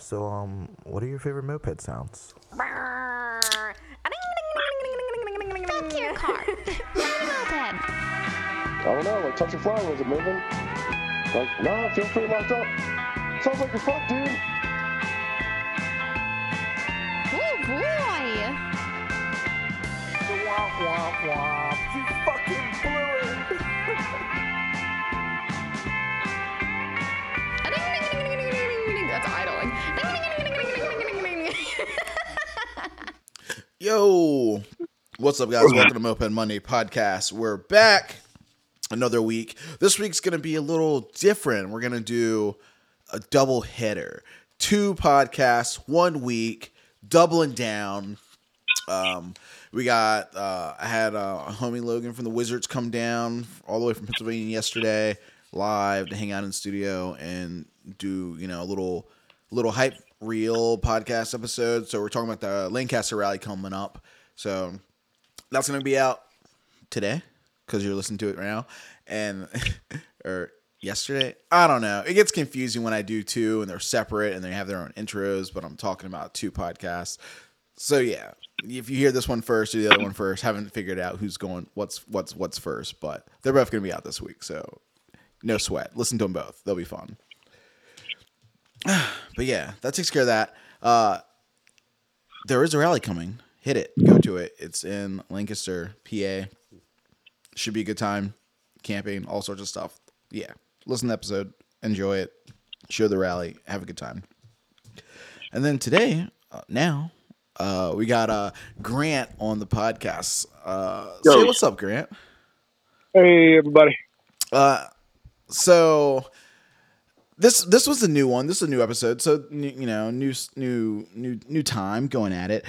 So, um, what are your favorite moped sounds? Fuck your car. Moped. I don't know, like touch a flower, was it moving? Like, no, it feels pretty locked up. Sounds like you're fucked, dude. Oh boy. Womp womp womp! You Yo, what's up, guys? Welcome to Moped Monday podcast. We're back another week. This week's gonna be a little different. We're gonna do a double header, two podcasts, one week, doubling down. Um, we got uh, I had uh, homie Logan from the Wizards come down all the way from Pennsylvania yesterday, live to hang out in studio and do you know a little little hype reel podcast episode. So we're talking about the Lancaster Rally coming up. So that's gonna be out today because you're listening to it right now, and or yesterday. I don't know. It gets confusing when I do two and they're separate and they have their own intros, but I'm talking about two podcasts. So yeah, if you hear this one first or the other one first, haven't figured out who's going what's what's what's first, but they're both gonna be out this week, so no sweat. Listen to them both; they'll be fun. But yeah, that takes care of that. Uh, there is a rally coming. Hit it. Go to it. It's in Lancaster, PA. Should be a good time. Camping, all sorts of stuff. Yeah. Listen to the episode. Enjoy it. Show the rally. Have a good time. And then today, uh, now, uh, we got uh, Grant on the podcast. Uh, say what's up, Grant. Hey, everybody. Uh, so this this was a new one. This is a new episode. So new- you know, new new new new time going at it.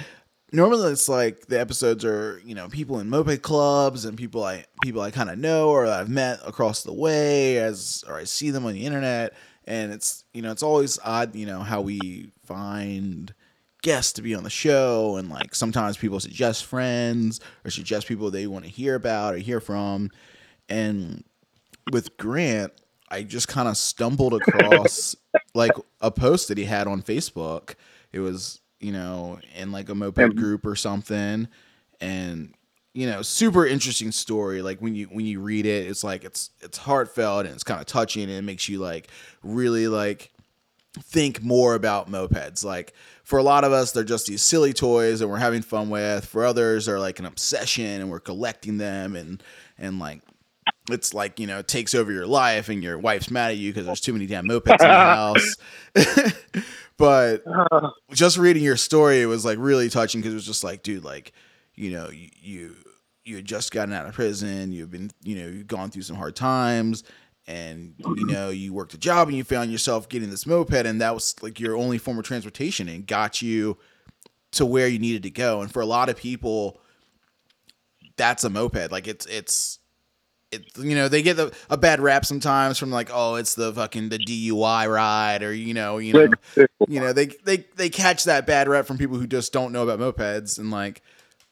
Normally, it's like the episodes are you know people in moped clubs and people I people I kind of know or I've met across the way as or I see them on the internet. And it's you know it's always odd you know how we find guests to be on the show and like sometimes people suggest friends or suggest people they want to hear about or hear from and with Grant, I just kind of stumbled across like a post that he had on Facebook. It was, you know, in like a moped group or something, and you know, super interesting story. Like when you when you read it, it's like it's it's heartfelt and it's kind of touching and it makes you like really like think more about mopeds. Like for a lot of us, they're just these silly toys that we're having fun with. For others, they're like an obsession and we're collecting them and and like it's like you know it takes over your life and your wife's mad at you because there's too many damn mopeds in the house. but uh-huh. just reading your story, it was like really touching because it was just like, dude, like you know you. you you had just gotten out of prison. You've been, you know, you've gone through some hard times, and you know, you worked a job and you found yourself getting this moped, and that was like your only form of transportation, and got you to where you needed to go. And for a lot of people, that's a moped. Like it's it's it you know they get the, a bad rap sometimes from like oh it's the fucking the DUI ride or you know you know you know they they they catch that bad rap from people who just don't know about mopeds and like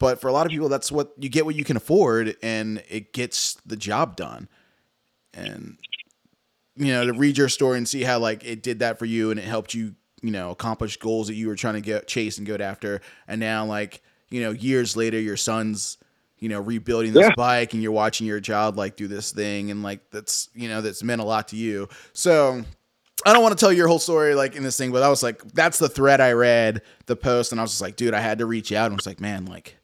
but for a lot of people that's what you get what you can afford and it gets the job done. And you know to read your story and see how like it did that for you and it helped you you know accomplish goals that you were trying to get chase and go after. And now like you know years later your son's you know rebuilding this Yeah. bike and you're watching your child like do this thing and like that's you know that's meant a lot to you so I don't want to tell your whole story like in this thing, but I was like, that's the thread I read, the post, and I was just like, dude, I had to reach out and I was like, man, like,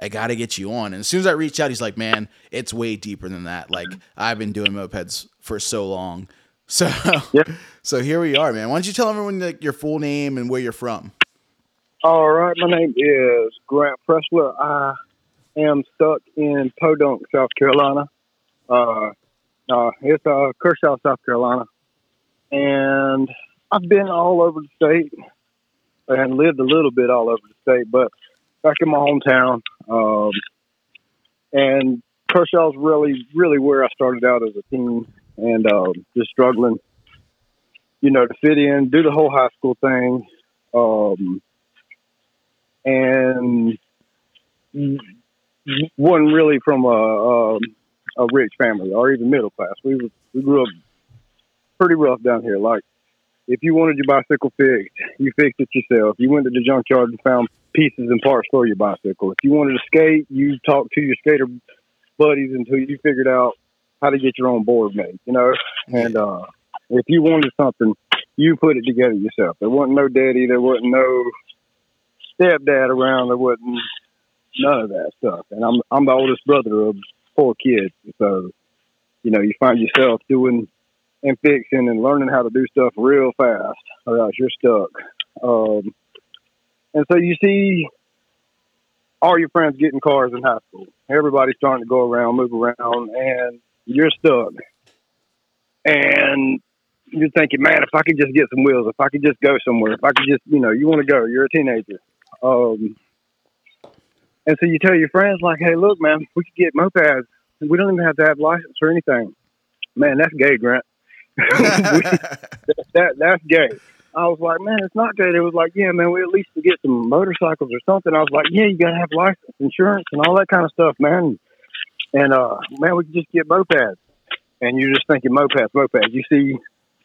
I got to get you on. And as soon as I reached out, he's like, man, it's way deeper than that. Like, I've been doing mopeds for so long. So, so here we are, man. Why don't you tell everyone like your full name and where you're from? All right, my name is Grant Pressler. I am stuck in Podunk, South Carolina. Uh, uh, it's uh, Kershaw, South Carolina. And I've been all over the state and lived a little bit all over the state, but back in my hometown. Um, and Kershaw's really, really where I started out as a teen and um, just struggling, you know, to fit in, do the whole high school thing. Um, and wasn't really from a, a a rich family or even middle class. We we grew up pretty rough down here. Like if you wanted your bicycle fixed, you fixed it yourself. You went to the junkyard and found pieces and parts for your bicycle. If you wanted to skate, you talked to your skater buddies until you figured out how to get your own board made, you know? And uh, if you wanted something, you put it together yourself. There wasn't no daddy, there wasn't no stepdad around, there wasn't none of that stuff. And I'm I'm the oldest brother of four kids. So, you know, you find yourself doing and fixing and learning how to do stuff real fast or else you're stuck. Um, and so you see all your friends getting cars in high school. Everybody's starting to go around, move around, and you're stuck. And you're thinking, man, if I could just get some wheels, if I could just go somewhere, if I could just, you know, you want to go, you're a teenager. Um, and so you tell your friends, like, hey, look, man, we could get mopeds. We don't even have to have license or anything. Man, that's gay, Grant. that that's gay. I was like, man, it's not gay. It was like, yeah, man, we at least could get some motorcycles or something. I was like, yeah, you gotta have license, insurance, and all that kind of stuff, man. And uh, man, we could just get mopeds. And you're just thinking mopeds, mopeds. You see,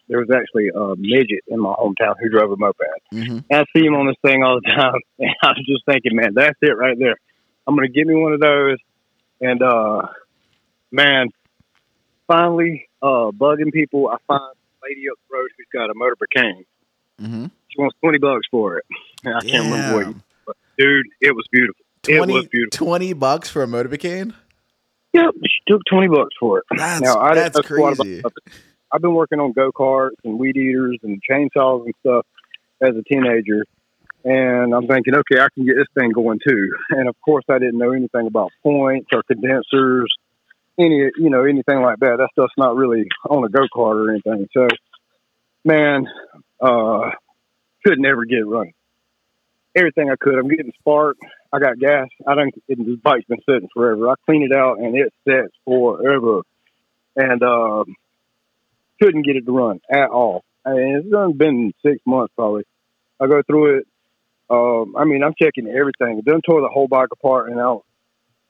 there was actually a midget in my hometown who drove a moped. hmm I see him on this thing all the time, and I was just thinking, man, that's it right there. I'm gonna get me one of those. And uh, man, finally, uh, bugging people, I find a lady up the road who's got a motor cane. hmm She wants twenty bucks for it. And I can't remember what. Damn. But dude, it was beautiful. 20, it was beautiful. 20 bucks for a Motobecane? Yep, she took twenty bucks for it. That's, Now, I that's crazy. I've been working on go karts and weed eaters and chainsaws and stuff as a teenager. And I'm thinking, okay, I can get this thing going too. And of course, I didn't know anything about points or condensers, any, you know, anything like that. That stuff's not really on a go kart or anything. So, man, uh, could never get it running. Everything I could. I'm getting spark. I got gas. I don't. The bike's been sitting forever. I clean it out and it sits forever. And um, couldn't get it to run at all. And it's done been six months probably. I go through it. Um, I mean, I'm checking everything. It done tore the whole bike apart. And now,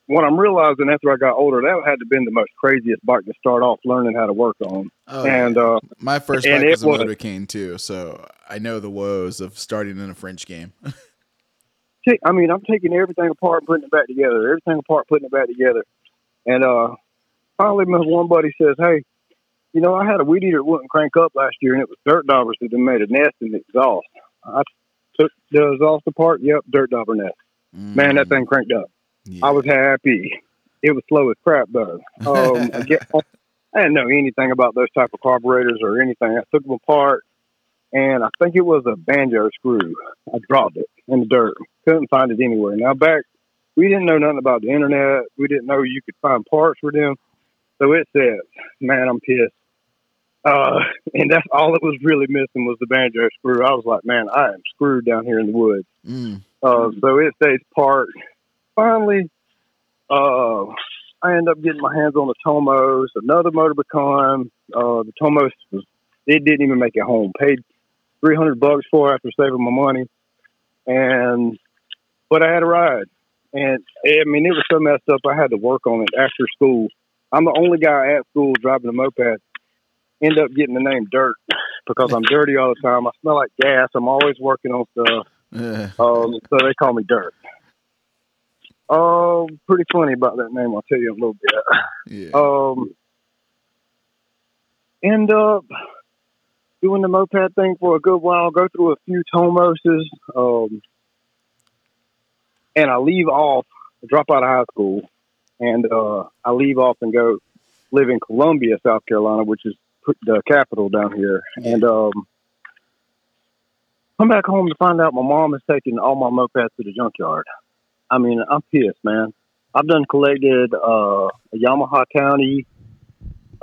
what I'm realizing after I got older, that had to been the most craziest bike to start off learning how to work on. Oh, and uh, my first bike was a was- Motobecane too, so I know the woes of starting in a French game. I mean, I'm taking everything apart and putting it back together. Everything apart, putting it back together. And uh, finally, my one buddy says, "Hey, you know, I had a weed eater that wouldn't crank up last year, and it was dirt daubers that had made a nest in the exhaust. I took the exhaust apart. Yep, dirt dauber nest. Man, that thing cranked up. Mm, Yeah. I was happy. It was slow as crap though. Um, I didn't know anything about those type of carburetors or anything. I took them apart, and I think it was a banjo screw. I dropped it in the dirt. Couldn't find it anywhere. Now back, we didn't know nothing about the internet. We didn't know you could find parts for them. So it says, "Man, I'm pissed." Uh, and that's all it was really missing was the banjo screw. I was like, "Man, I am screwed down here in the woods." Mm. Uh, so it stays parked. Finally, uh, I end up getting my hands on the Tomos, another Motobecane. Uh, the Tomos was, it didn't even make it home. Paid three hundred bucks for it after saving my money, and but I had a ride, and I mean it was so messed up. I had to work on it after school. I'm the only guy at school driving a moped. End up getting the name Dirt because I'm dirty all the time. I smell like gas. I'm always working on stuff. Eh, Um, so they call me Dirt. Oh, pretty funny about that name. I'll tell you a little bit. yeah. Um, end up doing the moped thing for a good while. Go through a few Tomoses. Um, and I leave off, drop out of high school, and uh, I leave off and go live in Columbia, South Carolina, which is the capital down here. And um, come back home to find out my mom is taking all my mopeds to the junkyard. I mean, I'm pissed, man. I've done collected uh, a Yamaha County,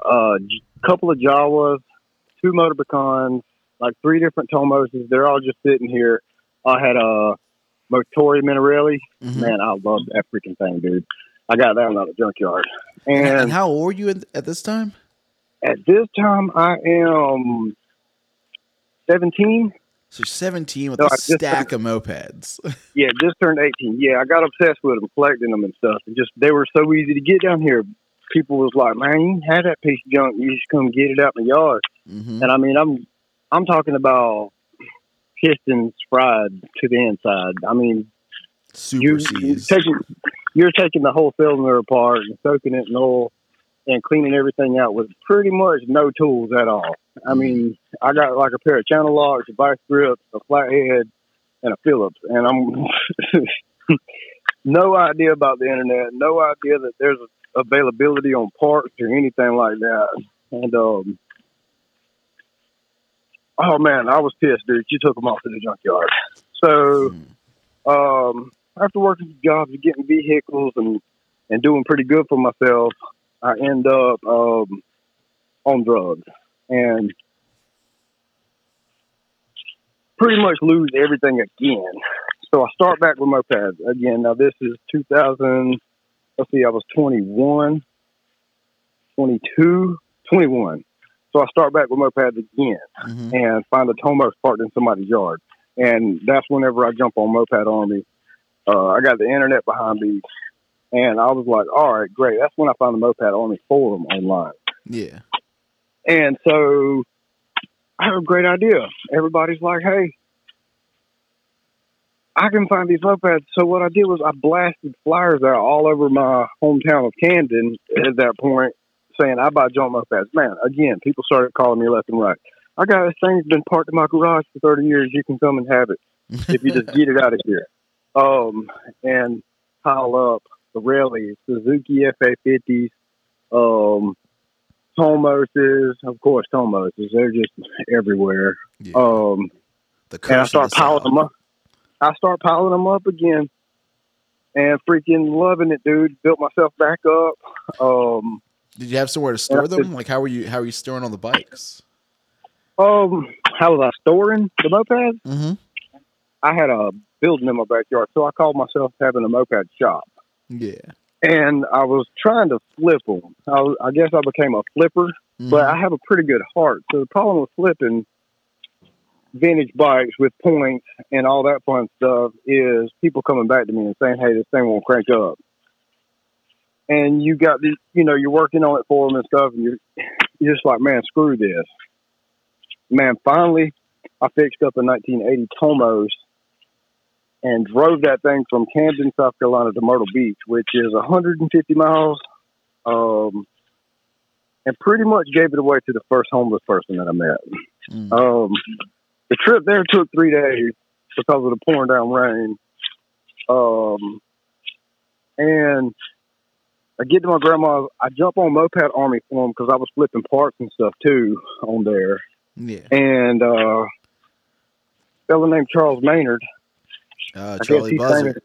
a uh, couple of Jawas, two Motobecanes, like three different Tomoses. They're all just sitting here. I had a Motori Minarelli. Mhm. Man, I love that freaking thing, dude. I got that one out of the junkyard. And, And how old were you at this time? At this time, I am 17. So 17 with No, a stack of mopeds. Yeah, just turned 18. Yeah, I got obsessed with them, collecting them and stuff. And just, they were so easy to get down here. People was like, man, you have that piece of junk. You just come get it out in the yard. hmm And I mean, I'm I'm talking about pistons fried to the inside. I mean, Super you, seas. taking you're taking the whole cylinder apart and soaking it in oil and cleaning everything out with pretty much no tools at all. I mean, I got like a pair of channel locks, a vice grip, a flathead, and a Phillips, and I'm no idea about the internet, no idea that there's availability on parts or anything like that. And um, oh man, I was pissed, dude. You took them off to the junkyard. So um, after working jobs and getting vehicles and and doing pretty good for myself, I end up um, on drugs and pretty much lose everything again. So I start back with mopeds again. Now this is 2000. Let's see, I was 21, 22, 21. So I start back with mopeds again Mhm. and find a Tomos parked in somebody's yard. And that's whenever I jump on Moped Army. Uh, I got the internet behind me, and I was like, all right, great. That's when I found the Moped Army forum online. Yeah. And so I have a great idea. Everybody's like, hey, I can find these mopeds. So what I did was I blasted flyers out all over my hometown of Camden at that point saying I buy junk mopeds. Man, again, people started calling me left and right. I got this thing that's been parked in my garage for 30 years. You can come and have it if you just get it out of here. Um, and pile up Rallies, Suzuki FA50s, um, Tomoses, of course, Tomoses. They're just everywhere. yeah. Um, the and I start piling them up. I start piling them up again, and freaking loving it, dude. Built myself back up. Um, Did you have somewhere to store them? Like how were you how were you storing all the bikes? um, how was I storing the mopeds? Mm-hmm. I had a building in my backyard, so I called myself having a moped shop. Yeah. And I was trying to flip them. I, was, I guess I became a flipper, but Mhm. I have a pretty good heart. So the problem with flipping vintage bikes with points and all that fun stuff is people coming back to me and saying, "Hey, this thing won't crank up." And you got the, you know, you're working on it for them and stuff, and you're you're just like, "Man, screw this." Man, finally, I fixed up a 1980 Tomos and drove that thing from Camden, South Carolina, to Myrtle Beach, which is 150 miles. Um, and pretty much gave it away to the first homeless person that I met. Mm. Um, the trip there took three days because of the pouring down rain. Um, and I get to my grandma's. I jump on Moped Army for them because I was flipping parts and stuff too on there. Yeah. And uh, fellow named Charles Maynard. Uh, I Charlie Buzzard.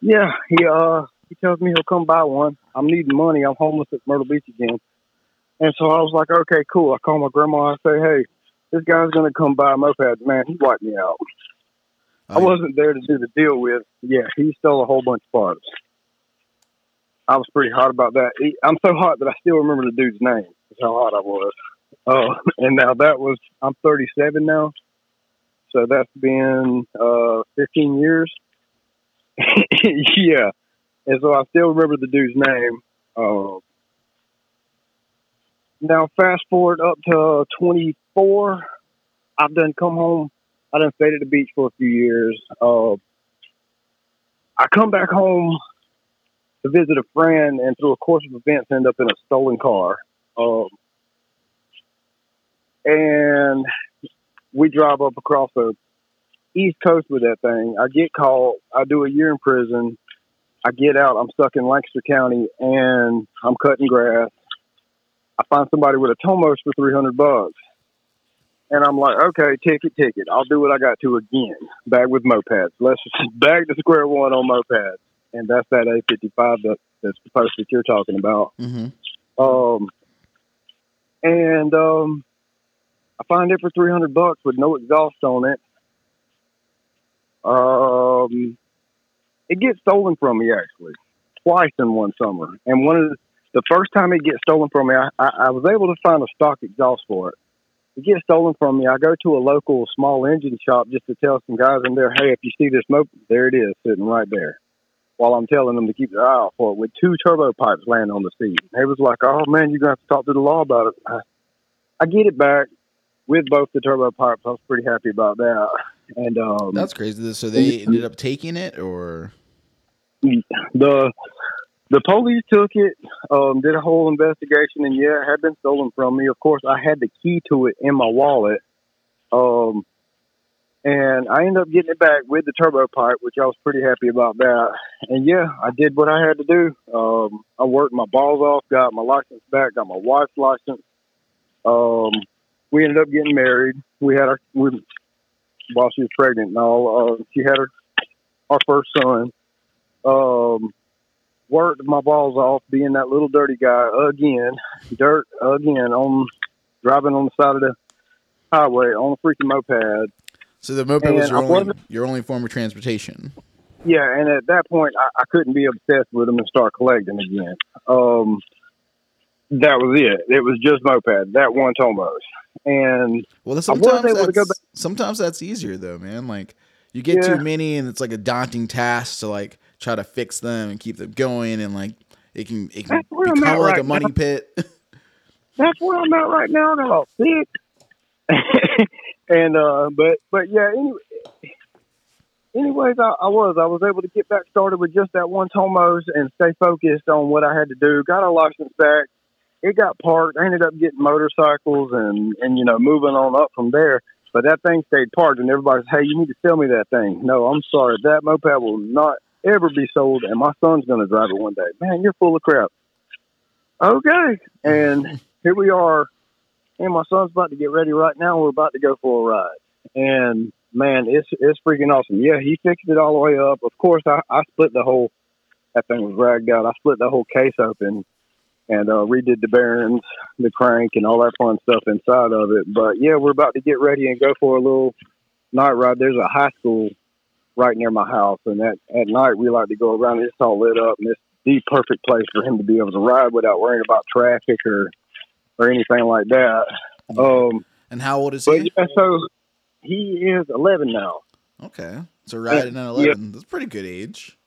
Yeah, he uh he tells me he'll come buy one. I'm needing money. I'm homeless at Myrtle Beach again. And so I was like, okay, cool. I call my grandma. I say, hey, this guy's gonna come buy a moped. Man, he wiped me out. I Oh, yeah. wasn't there to do the deal with. Yeah, he stole a whole bunch of parts. I was pretty hot about that. He, I'm so hot that I still remember the dude's name. That's how hot I was. Uh, and now that was I'm 37 now, so that's been uh, 15 years. yeah, and so I still remember the dude's name. Uh, now fast forward up to 24. I've done come home. I done stayed at the beach for a few years. Uh, I come back home to visit a friend, and through a course of events, end up in a stolen car. Um, and we drive up across the east coast with that thing. I get caught. I do a year in prison. I get out. I'm stuck in Lancaster County, and I'm cutting grass. I find somebody with a Tomos for 300 bucks. And I'm like, okay, ticket, ticket. I'll do what I got to again. Back with mopeds. Let's just back to square one on mopeds. And that's that A55 that, that's the post that you're talking about. Mhm. Um, and um, I find it for 300 bucks with no exhaust on it. Um, it gets stolen from me actually twice in one summer. And one of the, the first time it gets stolen from me, I, I, I was able to find a stock exhaust for it. It gets stolen from me. I go to a local small engine shop just to tell some guys in there, hey, if you see this mope, there it is, sitting right there. While I'm telling them to keep their eye out for it, with two turbo pipes laying on the seat. They was like, "Oh man, you're gonna have to talk to the law about it." I, I get it back. With both the turbo pipes. I was pretty happy about that. And um, That's crazy. So they ended up taking it, or the the police took it, um, did a whole investigation, and yeah, it had been stolen from me. Of course, I had the key to it in my wallet, um, and I ended up getting it back with the turbo pipe, which I was pretty happy about that. And yeah, I did what I had to do. Um, I worked my balls off, got my license back, got my wife's license. Um, we ended up getting married. We had our we, while she was pregnant and all. Uh, she had her our first son. Um, worked my balls off being that little dirty guy again, dirt again on driving on the side of the highway on a freaking moped. so the moped was your only your only form of transportation. Yeah, and at that point, I, I couldn't be obsessed with them and start collecting again. Um, that was it. It was just moped, that one Tomos. And Well, sometimes able to go that's, sometimes that's easier though, man. Like you get Yeah. too many, and it's like a daunting task to like try to fix them and keep them going, and like it can it can That's where I'm become like a right money pit. that's where I'm at right now. All sick. and uh, but but yeah. Anyway, anyways, I, I was I was able to get back started with just that one Tomos and stay focused on what I had to do. Got our license back. It got parked. I ended up getting motorcycles and and you know moving on up from there. But that thing stayed parked, and everybody's, hey, you need to sell me that thing. No, I'm sorry, that moped will not ever be sold, and my son's going to drive it one day. Man, you're full of crap. Okay, and here we are, and my son's about to get ready right now. We're about to go for a ride, and man, it's it's freaking awesome. Yeah, he fixed it all the way up. Of course, I, I split the whole. That thing was ragged out. I split the whole case open and uh, redid the bearings, the crank, and all that fun stuff inside of it. But yeah, we're about to get ready and go for a little night ride. There's a high school right near my house, and at at night we like to go around. It's all lit up, and it's the perfect place for him to be able to ride without worrying about traffic or or anything like that. Um, and how old is he? yeah, so he is 11 now. Okay, so riding at eleven, that's a pretty good age.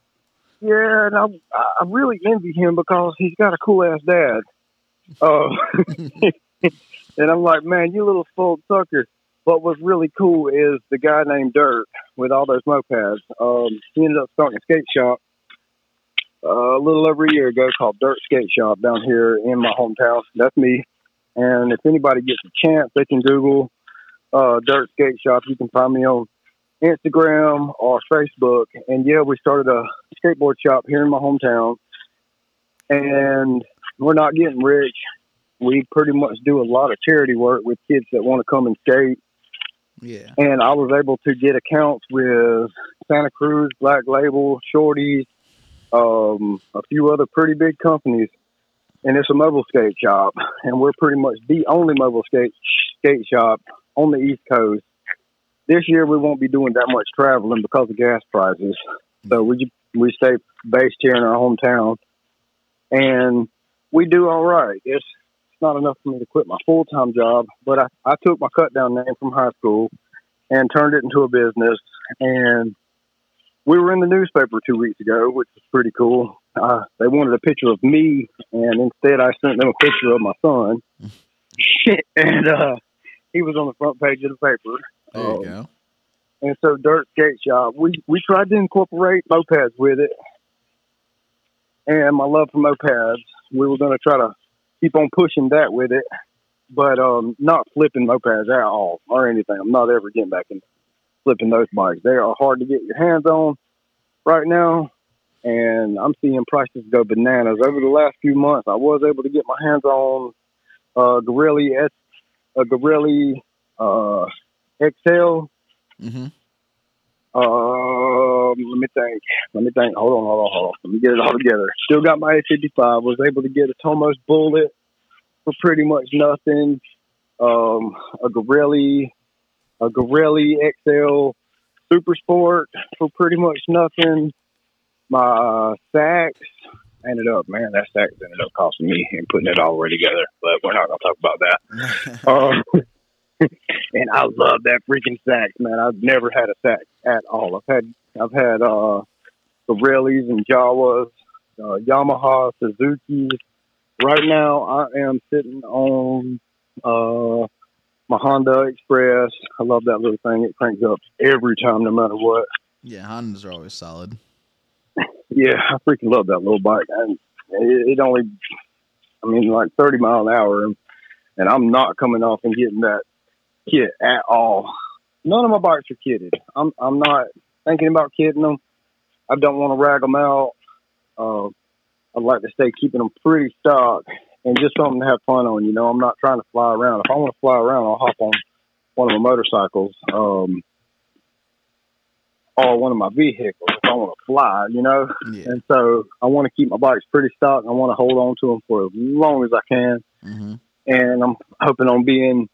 Yeah, and I I really envy him because he's got a cool ass dad. Uh, and I'm like, man, you little spoiled sucker. But what's really cool is the guy named Dirt with all those mopeds. Um, he ended up starting a skate shop uh, a little over a year ago called Dirt Skate Shop down here in my hometown. That's me. And if anybody gets a chance, they can Google uh, Dirt Skate Shop. You can find me on Instagram or Facebook. And yeah, we started a skateboard shop here in my hometown. And we're not getting rich. We pretty much do a lot of charity work with kids that want to come and skate. Yeah, And I was able to get accounts with Santa Cruz, Black Label, Shorties, um, a few other pretty big companies. And it's a mobile skate shop. And we're pretty much the only mobile skate skate shop on the East Coast. This year we won't be doing that much traveling because of gas prices. So we we stay based here in our hometown, and we do all right. It's it's not enough for me to quit my full time job, but I, I took my cut down name from high school and turned it into a business. And we were in the newspaper two weeks ago, which was pretty cool. Uh, they wanted a picture of me, and instead I sent them a picture of my son, and uh, he was on the front page of the paper. There you Um, go. and so Dirt Skate Shop, we we tried to incorporate mopeds with it, and my love for mopeds, we were going to try to keep on pushing that with it, but um, not flipping mopeds at all or anything. I'm not ever getting back into flipping those bikes. They are hard to get your hands on right now, and I'm seeing prices go bananas. Over the last few months, I was able to get my hands on uh, Garelli S, a Garelli uh, XL hmm um, let me think. Let me think. Hold on, hold on, hold on. Let me get it all together. Still got my A55. Was able to get a Tomos Bullet for pretty much nothing. Um, a Garelli, a Garelli XL Super Sport for pretty much nothing. My uh, Sachs ended up, man, that Sachs ended up costing me and putting it all the way together. But we're not gonna talk about that. Um, and I love that freaking Sachs, man. I've never had a Sachs at all. I've had I've had uh Pirellis and Jawas, uh, Yamaha, Suzuki. Right now, I am sitting on uh my Honda Express. I love that little thing. It cranks up every time, no matter what. Yeah, Hondas are always solid. Yeah, I freaking love that little bike. And it, it only, I mean, like 30 mile an hour, and, and I'm not coming off and getting that kit at all. None of my bikes are kitted. I'm I'm not thinking about kitting them. I don't want to rag them out. Uh, I'd like to stay keeping them pretty stock and just something to have fun on. You know, I'm not trying to fly around. If I want to fly around, I'll hop on one of my motorcycles. Um, or one of my vehicles if I want to fly, you know. Yeah. And so I want to keep my bikes pretty stock. I want to hold on to them for as long as I can. hmm And I'm hoping on being,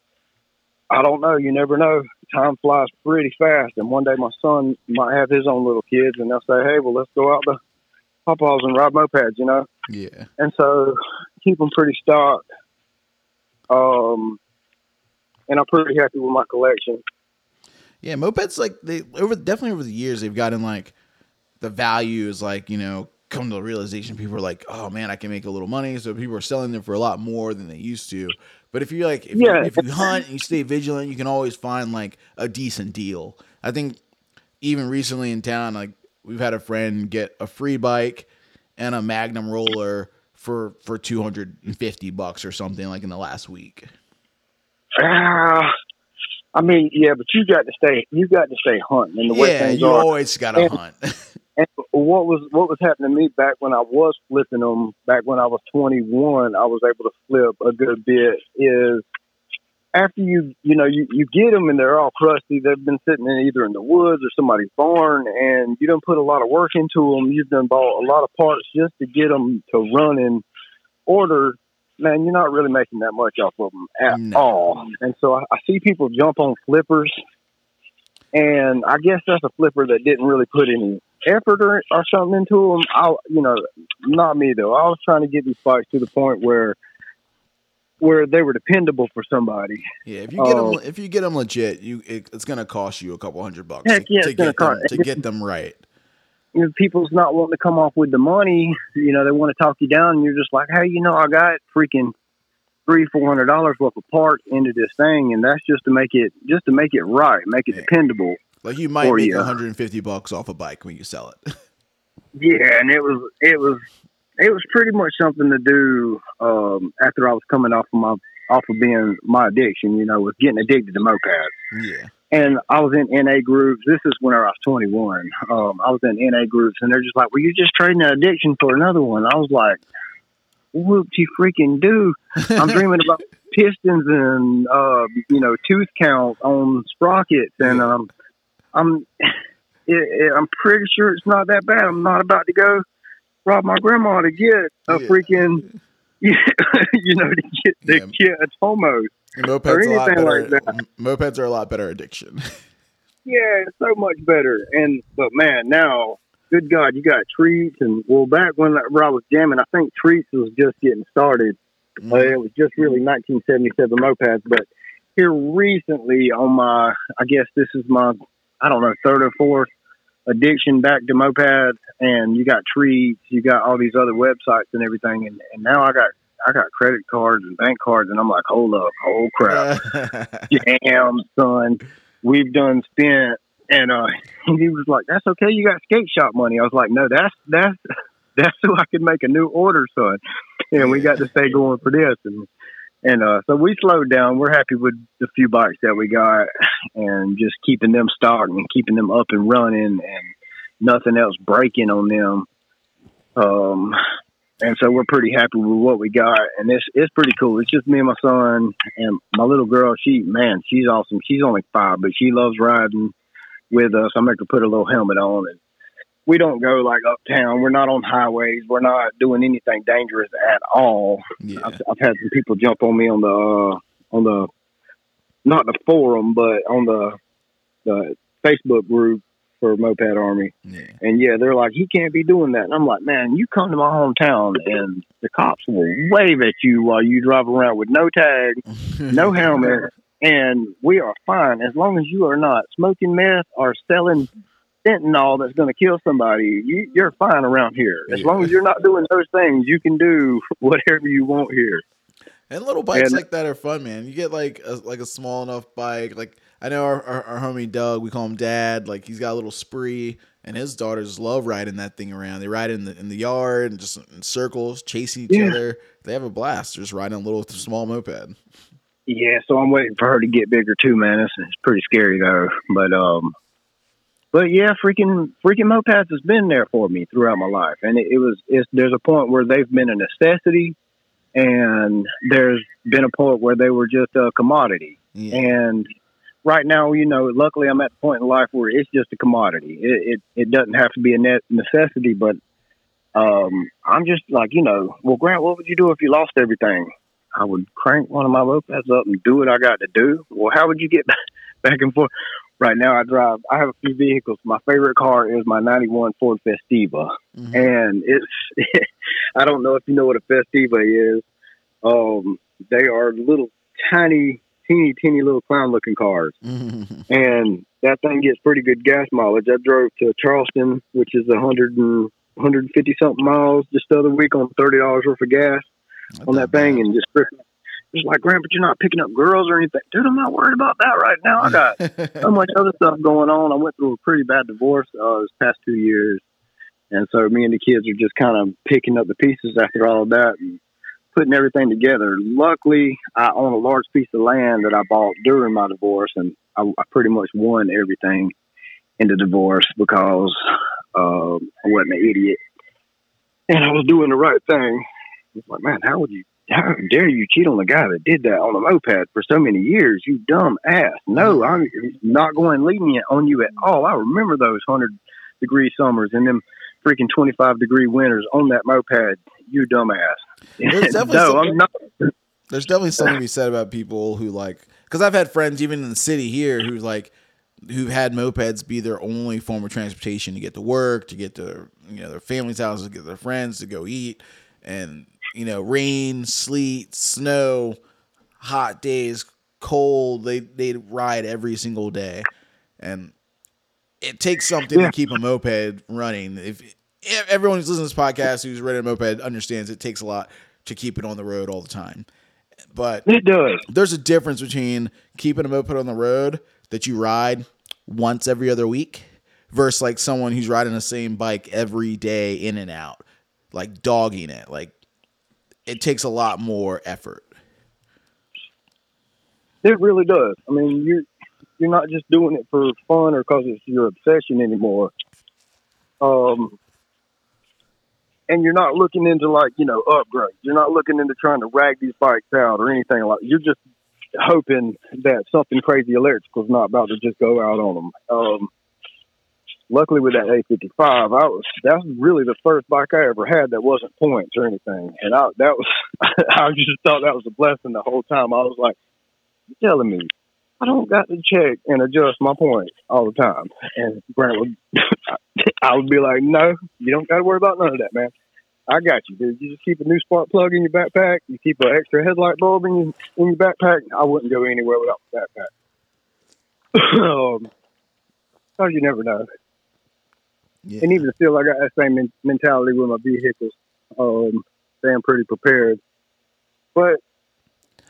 I don't know, you never know. Time flies pretty fast. And one day my son might have his own little kids and they'll say, hey, well, let's go out to Papa's and ride mopeds, you know. Yeah. And so keep them pretty stocked. Um, and I'm pretty happy with my collection. Yeah, mopeds like they over definitely over the years they've gotten like the value is like you know come to the realization people are like oh man I can make a little money so people are selling them for a lot more than they used to. But if you like if, Yeah. you, if you hunt and you stay vigilant, you can always find like a decent deal. I think even recently in town like we've had a friend get a free bike and a Magnum roller for for two hundred and fifty bucks or something like in the last week. Ah, I mean, yeah, but you got to stay. You got to stay hunting. And the way Yeah, things you are, always gotta hunt. And what was what was happening to me back when I was flipping them, back when I was 21, I was able to flip a good bit. Is after you you know you you get them and they're all crusty. They've been sitting in either in the woods or somebody's barn, and you don't put a lot of work into them. You've done bought a lot of parts just to get them to run in order. Man, you're not really making that much off of them at No. all. And so I, I see people jump on flippers, and I guess that's a flipper that didn't really put any effort or, or something into them. I, you know, not me though. I was trying to get these bikes to the point where where they were dependable for somebody. Yeah, if you get Oh. them, um, if you get them legit, you it, it's gonna cost you a couple hundred bucks Heck to, yeah, to get them to get them right. You know, people's not wanting to come off with the money. You know, they want to talk you down, and you're just like, hey, you know, I got freaking three, four hundred dollars worth of parts into this thing, and that's just to make it just to make it right, make it Yeah. dependable. Like you might Or make you. 150 bucks off a bike when you sell it. Yeah, and it was it was it was pretty much something to do um, after I was coming off of my off of being my addiction. You know, was getting addicted to mopeds, yeah, and I was in NA groups. This is when I was twenty one. Um, I was in NA groups, and they're just like, "Well, you're just trading an addiction for another one." I was like, "Whoop, you freaking do!" I'm dreaming about pistons and uh, you know tooth count on sprockets, and um, I'm it, I'm pretty sure it's not that bad. I'm not about to go rob my grandma to get a Yeah. freaking you know to get the Yeah. get a Tomo. Mopeds lot anything better. like that. Mopeds are a lot better addiction. Yeah, so much better. And but man, now good God, you got treats and well back when I was jamming, I think treats was just getting started. Uh, it was just really 1977 mopeds, but here recently on my, I guess this is my, I don't know, third or fourth addiction back to mopeds, and you got treats, you got all these other websites and everything, and, and now I got, I got credit cards and bank cards, and I'm like, hold up, oh crap, damn son, we've done spent, and uh, and he was like, that's okay, you got skate shop money. I was like, no, that's that's that's so I could make a new order, son, and we got to stay going for this, and and uh, so we slowed down. We're happy with the few bikes that we got, and just keeping them stocked and keeping them up and running, and nothing else breaking on them. Um, and so we're pretty happy with what we got, and it's it's pretty cool. It's just me and my son and my little girl. She man, she's awesome. She's only five, but she loves riding with us. I make her put a little helmet on, and we don't go like uptown. We're not on highways. We're not doing anything dangerous at all. yeah, I've, I've had some people jump on me on the uh, on the not the forum, but on the the Facebook group for Moped Army, yeah. and yeah, they're like, he can't be doing that. And I'm like, man, you come to my hometown, and the cops will wave at you while you drive around with no tag, no helmet, and we are fine as long as you are not smoking meth or selling fentanyl that's going to kill somebody. You, you're fine around here. As Yeah. long as you're not doing those things, you can do whatever you want here. And little bikes And- like that are fun, man. You get like a, like a small enough bike. Like I know our, our, our homie Doug, we call him Dad. Like he's got a little spree, and his daughters love riding that thing around. They ride in the in the yard and just in circles, chasing each Yeah. other. They have a blast just riding a little small moped. Yeah, so I'm waiting for her to get bigger too, man. It's, it's pretty scary though. But um, but yeah, freaking freaking mopeds has been there for me throughout my life, and it, it was it's there's a point where they've been a necessity, and there's been a point where they were just a commodity. Yeah. And right now, you know, luckily I'm at the point in life where it's just a commodity. It it, it doesn't have to be a net necessity, but um, I'm just like, you know, well, Grant, what would you do if you lost everything? I would crank one of my mopeds up and do what I got to do. Well, how would you get back and forth? Right now, I drive. I have a few vehicles. My favorite car is my '91 Ford Festiva, Mhm. and it's. I don't know if you know what a Festiva is. Um, they are little tiny, teeny, teeny little clown-looking cars Mhm. and that thing gets pretty good gas mileage. I drove to Charleston, which is a hundred and hundred and fifty something miles just the other week on thirty dollars worth of gas on that thing, and just just like Grandpa, you're not picking up girls or anything, dude. I'm not worried about that right now. I got so much other stuff going on. I went through a pretty bad divorce uh, this past two years, and so me and the kids are just kind of picking up the pieces after all of that and putting everything together. Luckily, I own a large piece of land that I bought during my divorce, and I, I pretty much won everything in the divorce because um, I wasn't an idiot and I was doing the right thing. It's like, man, how would you? How dare you cheat on the guy that did that on a moped for so many years? You dumb ass! No, mm-hmm. I'm not going lenient on you at all. I remember those hundred degree summers and them freaking twenty five degree winters on that moped. You dumb ass. There's definitely no, some- I'm not. There's definitely something to be said about people who like, because I've had friends even in the city here who like, who've had mopeds be their only form of transportation to get to work, to get to you know their family's houses, to get their friends to go eat, and you know rain, sleet, snow, hot days, cold. They they ride every single day, and it takes something Yeah. to keep a moped running. If, if everyone who's listening to this podcast who's ridden a moped understands it takes a lot to keep it on the road all the time. But It does. there's a difference between keeping a moped on the road that you ride once every other week versus like someone who's riding the same bike every day in and out, like dogging it. Like it takes a lot more effort. It really does. I mean, you're you're not just doing it for fun or because it's your obsession anymore. Um, and you're not looking into like you know upgrades. You're not looking into trying to rag these bikes out or anything like. You're just hoping that something crazy electrical is not about to just go out on them. Um, luckily, with that A55, I was that was really the first bike I ever had that wasn't points or anything, and I that was I just thought that was a blessing the whole time. I was like you telling me I don't got to check and adjust my points all the time. And Grant would, I would be like, no, you don't got to worry about none of that, man. I got you, dude. You just keep a new spark plug in your backpack. You keep an extra headlight bulb in your, in your backpack. I wouldn't go anywhere without my backpack. um, so you never know. Yeah. And even still, I got that same men- mentality with my vehicles. Um, staying pretty prepared. But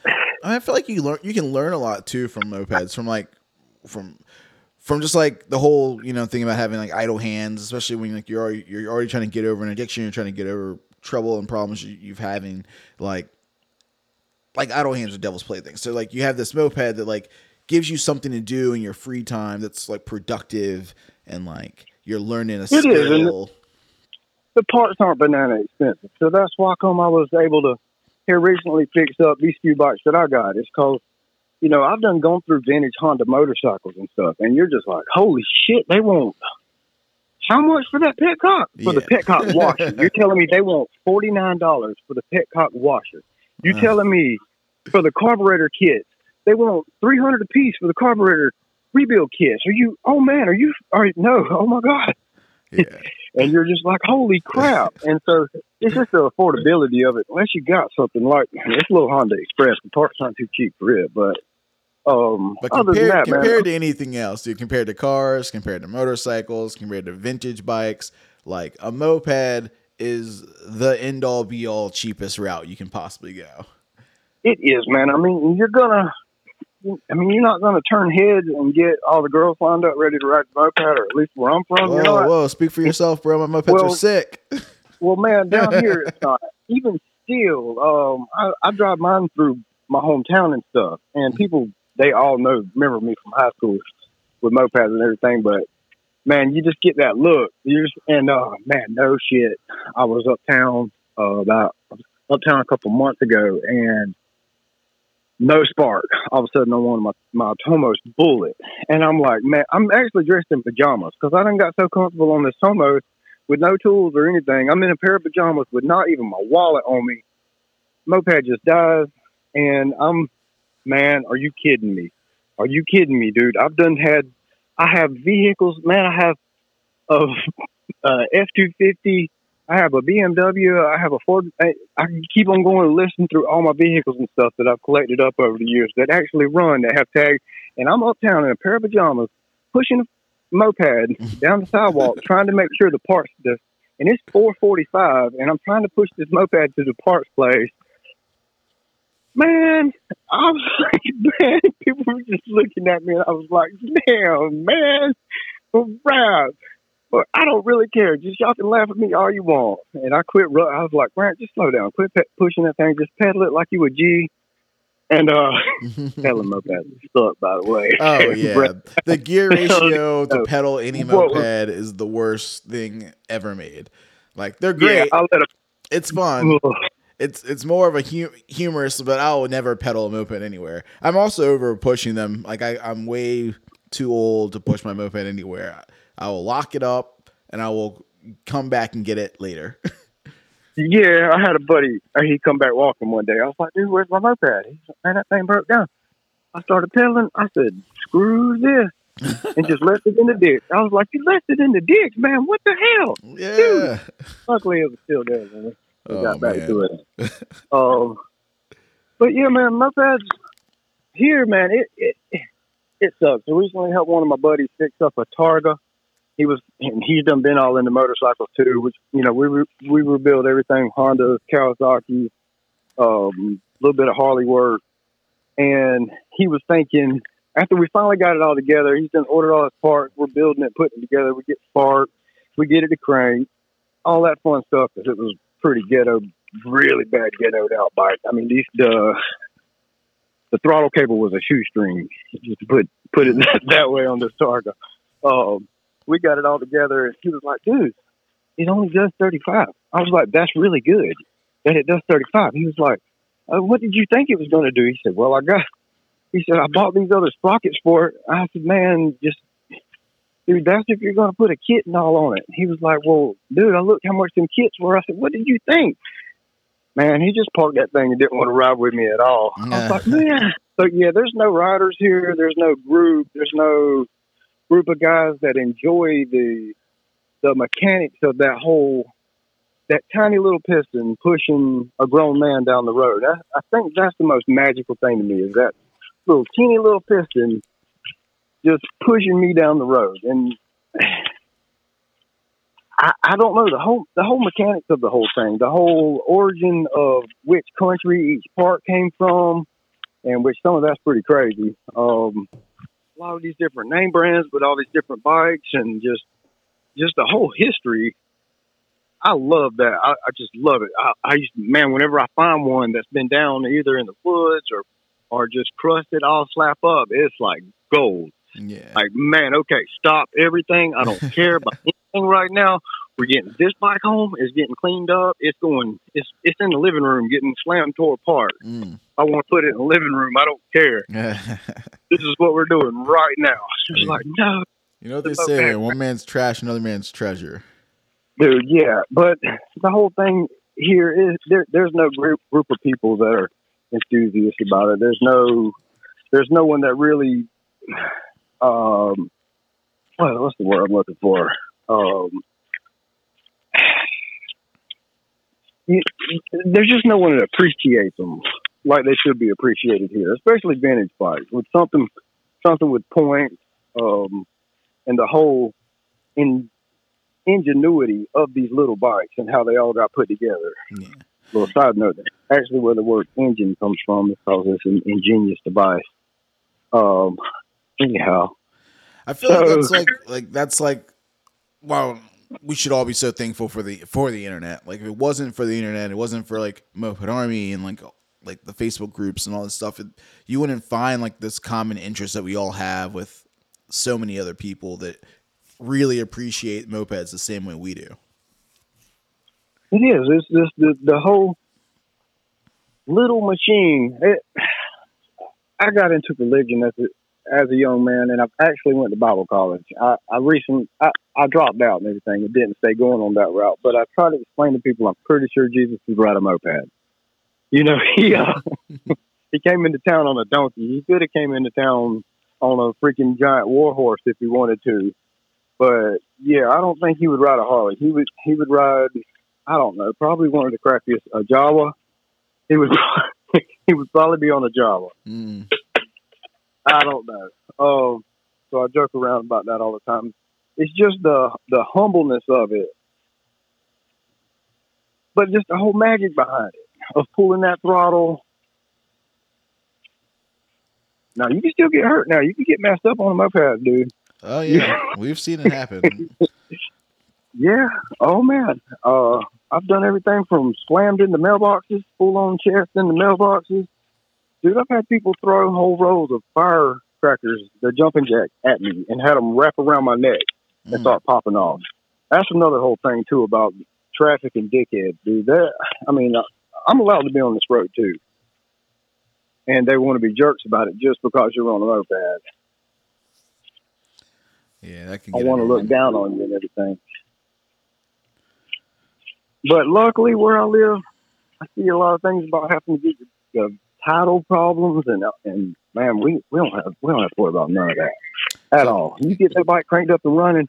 I, mean, I feel like you learn you can learn a lot too from mopeds from like from from just like the whole you know thing about having like idle hands, especially when like you're already, you're already trying to get over an addiction, you're trying to get over trouble and problems you, you've having like like idle hands are devil's playthings. So like you have this moped that like gives you something to do in your free time that's like productive and like you're learning a is, and it- skill. the parts aren't banana expensive. So that's why come I was able to here recently fix up these few bikes that I got. It's called you know, I've done gone through vintage Honda motorcycles and stuff, and you're just like, holy shit, they want how much for that petcock? For the petcock washer. You're telling me they want forty nine dollars for the petcock washer. You Uh. telling me for the carburetor kits, they want three hundred a piece for the carburetor rebuild kits. Are you oh man, are you are no, oh my god Yeah. and you're just like, holy crap! and so it's just the affordability of it. Unless you got something like this little Honda Express, the parts not too cheap for it, but um, But other compared, than that, compared man, to anything else, dude, compared to cars, compared to motorcycles, compared to vintage bikes, like a moped is the end all be all cheapest route you can possibly go. It is, man. I mean, you're gonna. I mean, you're not gonna turn heads and get all the girls lined up ready to ride the moped, or at least where I'm from. Whoa, not. whoa! Speak for yourself, bro. My mopeds are Well- sick. Well, man, down here it's not. Even still, um, I, I drive mine through my hometown and stuff, and people they all know remember me from high school with mopeds and everything. But man, you just get that look. You just and uh, man, no shit. I was uptown uh, about uptown a couple months ago, and no spark. All of a sudden, I wanted my my Tomos Bullet, and I'm like, man, I'm actually dressed in pajamas because I done got so comfortable on this Tomos with no tools or anything. I'm in a pair of pajamas with not even my wallet on me. Moped just dies, and I'm, man, are you kidding me? Are you kidding me, dude? I've done had, I have vehicles, man. I have a F two fifty. I have a BMW. I have a Ford. I, I can keep on going and listen through all my vehicles and stuff that I've collected up over the years that actually run that have tags. And I'm uptown in a pair of pajamas, pushing a moped down the sidewalk, trying to make sure the parts just. And it's 4:45, and I'm trying to push this moped to the parts place. Man, I was like, man, people were just looking at me, and I was like, damn, man, right. But I don't really care. Just y'all can laugh at me all you want. And I quit. ru- I was like, Grant, just slow down. Quit pe- pushing that thing. Just pedal it like you would G. And uh, pedaling moped stuck, by the way. Oh yeah, the gear ratio to pedal any moped is the worst thing ever made. Like they're great, I'll let it's fun. It's it's more of a hu- humorous, but I will never pedal a moped anywhere. I'm also over pushing them. Like I, I'm way too old to push my moped anywhere. I will lock it up and I will come back and get it later. Yeah, I had a buddy. uh, He come back walking one day. I was like, dude, where's my moped? He said, man, that thing broke down. I started pedaling. I said, screw this. and just left it in the ditch. I was like, you left it in the ditch, man. What the hell? yeah. Luckily, it was still there. Man. We Oh, got back man. to it. um, but yeah, man, my mopeds here, man, it, it it sucks. I recently helped one of my buddies fix up a Targa. He was, and he's done been all into motorcycles too. Which you know, we re, we rebuild everything Honda, Kawasaki, um, a little bit of Harley work, and he was thinking after we finally got it all together, he's done ordered all his parts. We're building it, putting it together. We get sparks, we get it to crank, all that fun stuff. Because it was pretty ghetto, really bad ghettoed out bike. I mean, these the the throttle cable was a shoestring. Just to put put it that, that way on this Targa. Um, we got it all together, and he was like, "Dude, it only does 35." I was like, "That's really good that it does 35." He was like, uh, "What did you think it was going to do?" He said, "Well, I got." He said, "I bought these other sprockets for it." I said, "Man, just." Dude, that's if you're going to put a kit and all on it. He was like, Well, dude, I looked how much them kits were. I said, What did you think? Man, he just parked that thing and didn't want to ride with me at all. I was like, Man. So, yeah, there's no riders here. There's no group. There's no group of guys that enjoy the the mechanics of that whole that tiny little piston pushing a grown man down the road. I, I think that's the most magical thing to me is that little teeny little piston just pushing me down the road. And I, I don't know the whole the whole mechanics of the whole thing, the whole origin of which country each part came from, and which some of that's pretty crazy. Um, a lot of these different name brands with all these different bikes and just just the whole history. I love that. I, I just love it. I, I used to, man, whenever I find one that's been down either in the woods or or just crusted, I'll slap up. It's like gold. Yeah. Like, man, okay, stop everything. I don't care about anything right now. We're getting this bike home. It's getting cleaned up. It's going. It's it's in the living room, getting slammed tore apart. Mm. I want to put it in the living room. I don't care. This is what we're doing right now. It's like, no, you know what they Okay. say: one man's trash, another man's treasure. dude, yeah. But the whole thing here is there. There's no group group of people that are enthusiastic about it. There's no. There's no one that really. Um, what, what's the word I'm looking for? Um, you, there's just no one that appreciates them like they should be appreciated here, especially vintage bikes with something, something with points, um, and the whole in ingenuity of these little bikes and how they all got put together. Yeah. little side note. Actually, where the word engine comes from, because it's an ingenious device. Um. Anyhow, I feel like that's like like that's like wow. We should all be so thankful for the for the internet. Like if it wasn't for the internet, it wasn't for like Moped Army and like like the Facebook groups and all this stuff. It, you wouldn't find like this common interest that we all have with so many other people that really appreciate mopeds the same way we do. it is. It's just the the whole little machine. It, I got into religion as a as a young man, and I've actually went to Bible college. I, I recently I, I dropped out and everything. It didn't stay going on that route, but I try to explain to people. I'm pretty sure Jesus would ride a moped. You know, he uh, he came into town on a donkey. He could have came into town on a freaking giant war horse if he wanted to. But yeah, I don't think he would ride a Harley. He would he would ride I don't know, probably one of the crappiest a Jawa. He would he would probably be on a Java. Mm. I don't know. Um, so I joke around about that all the time. It's just the the humbleness of it, but just the whole magic behind it of pulling that throttle. Now you can still get hurt. Now you can get messed up on a moped, dude. Oh yeah, we've seen it happen. Yeah. Oh man. Uh, I've done everything from slammed into mailboxes, full on chest into mailboxes. Dude, I've had people throw whole rolls of firecrackers, the jumping jack, at me and had them wrap around my neck and Mm. start popping off. That's another whole thing too about traffic and dickheads, dude. That I mean, uh, I'm allowed to be on this road too, and they want to be jerks about it just because you're on a moped. Yeah, that can I want to look down on you and everything. But luckily, where I live, I see a lot of things about having to get the, the title problems, and and man, we, we don't have we don't have to worry about none of that at all. You get that bike cranked up and running,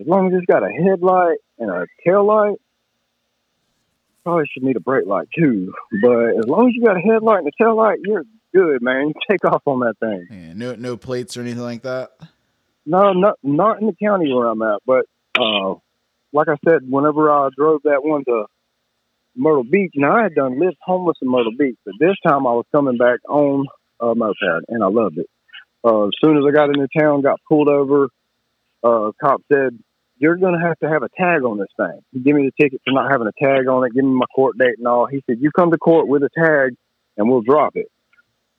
as long as it's got a headlight and a tail light. Probably should need a brake light too, but as long as you got a headlight and a tail light, you're good, man. You take off on that thing. Yeah, no no plates or anything like that. No, not not in the county where I'm at, but uh, like I said, whenever I drove that one to Myrtle Beach, now I had done lived homeless in Myrtle Beach, but this time I was coming back on a moped, and I loved it. Uh, as soon as I got into town, got pulled over. Uh, cop said, "You're going to have to have a tag on this thing." He gave me the ticket for not having a tag on it, give me my court date and all. He said, "You come to court with a tag, and we'll drop it."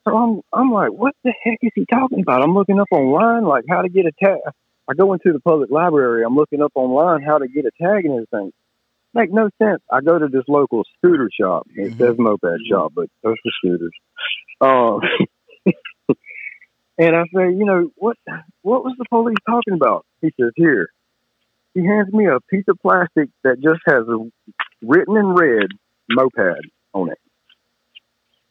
So I'm, I'm like, what the heck is he talking about? I'm looking up online, like how to get a tag. I go into the public library. I'm looking up online how to get a tag and everything. Make no sense. I go to this local scooter shop. It Mhm. says moped shop, but those are scooters. Um, and I say, you know, what what was the police talking about? He says, here. He hands me a piece of plastic that just has a written in red moped on it.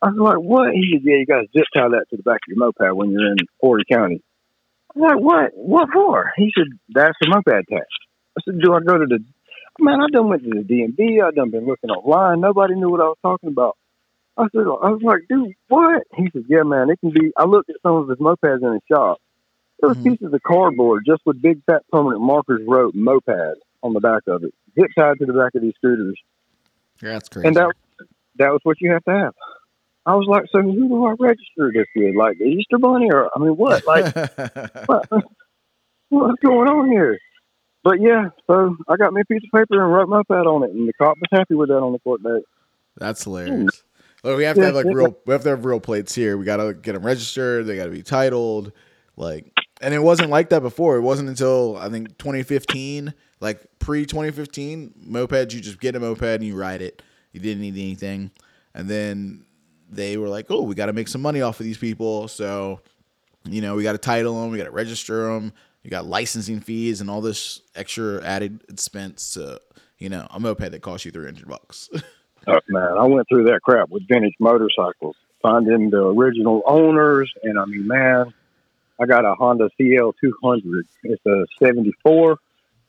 I was like, what? He said, yeah, you got to zip tie that to the back of your moped when you're in Horry County. I'm like, what? What for? He said, that's a moped tax. I said, do I go to the, man, I done went to the DMV. I done been looking online. Nobody knew what I was talking about. I said, I was like, dude, what? He said, yeah, man, it can be, I looked at some of his mopeds in his shop. There was Mhm. pieces of cardboard just with big fat permanent markers wrote moped on the back of it, zip tied to the back of these scooters. Yeah, That's crazy. And that that was what you have to have. I was like, so who do I register this with? Like the Easter Bunny, or I mean, what? Like what? What's going on here? But yeah, so I got me a piece of paper and wrote moped on it, and the cop was happy with that on the court date. That's hmm. hilarious. Look, we have to have like real. We have to have real plates here. We gotta get them registered. They gotta be titled. Like, and it wasn't like that before. It wasn't until I think 2015, like pre 2015, mopeds. You just get a moped and you ride it. You didn't need anything, and then they were like, "Oh, we got to make some money off of these people." So, you know, we got to title them. We got to register them. You got licensing fees and all this extra added expense to, you know, a moped that costs you 300 bucks. Oh, man, I went through that crap with vintage motorcycles, finding the original owners, and I mean, man, I got a Honda CL 200. It's a 74.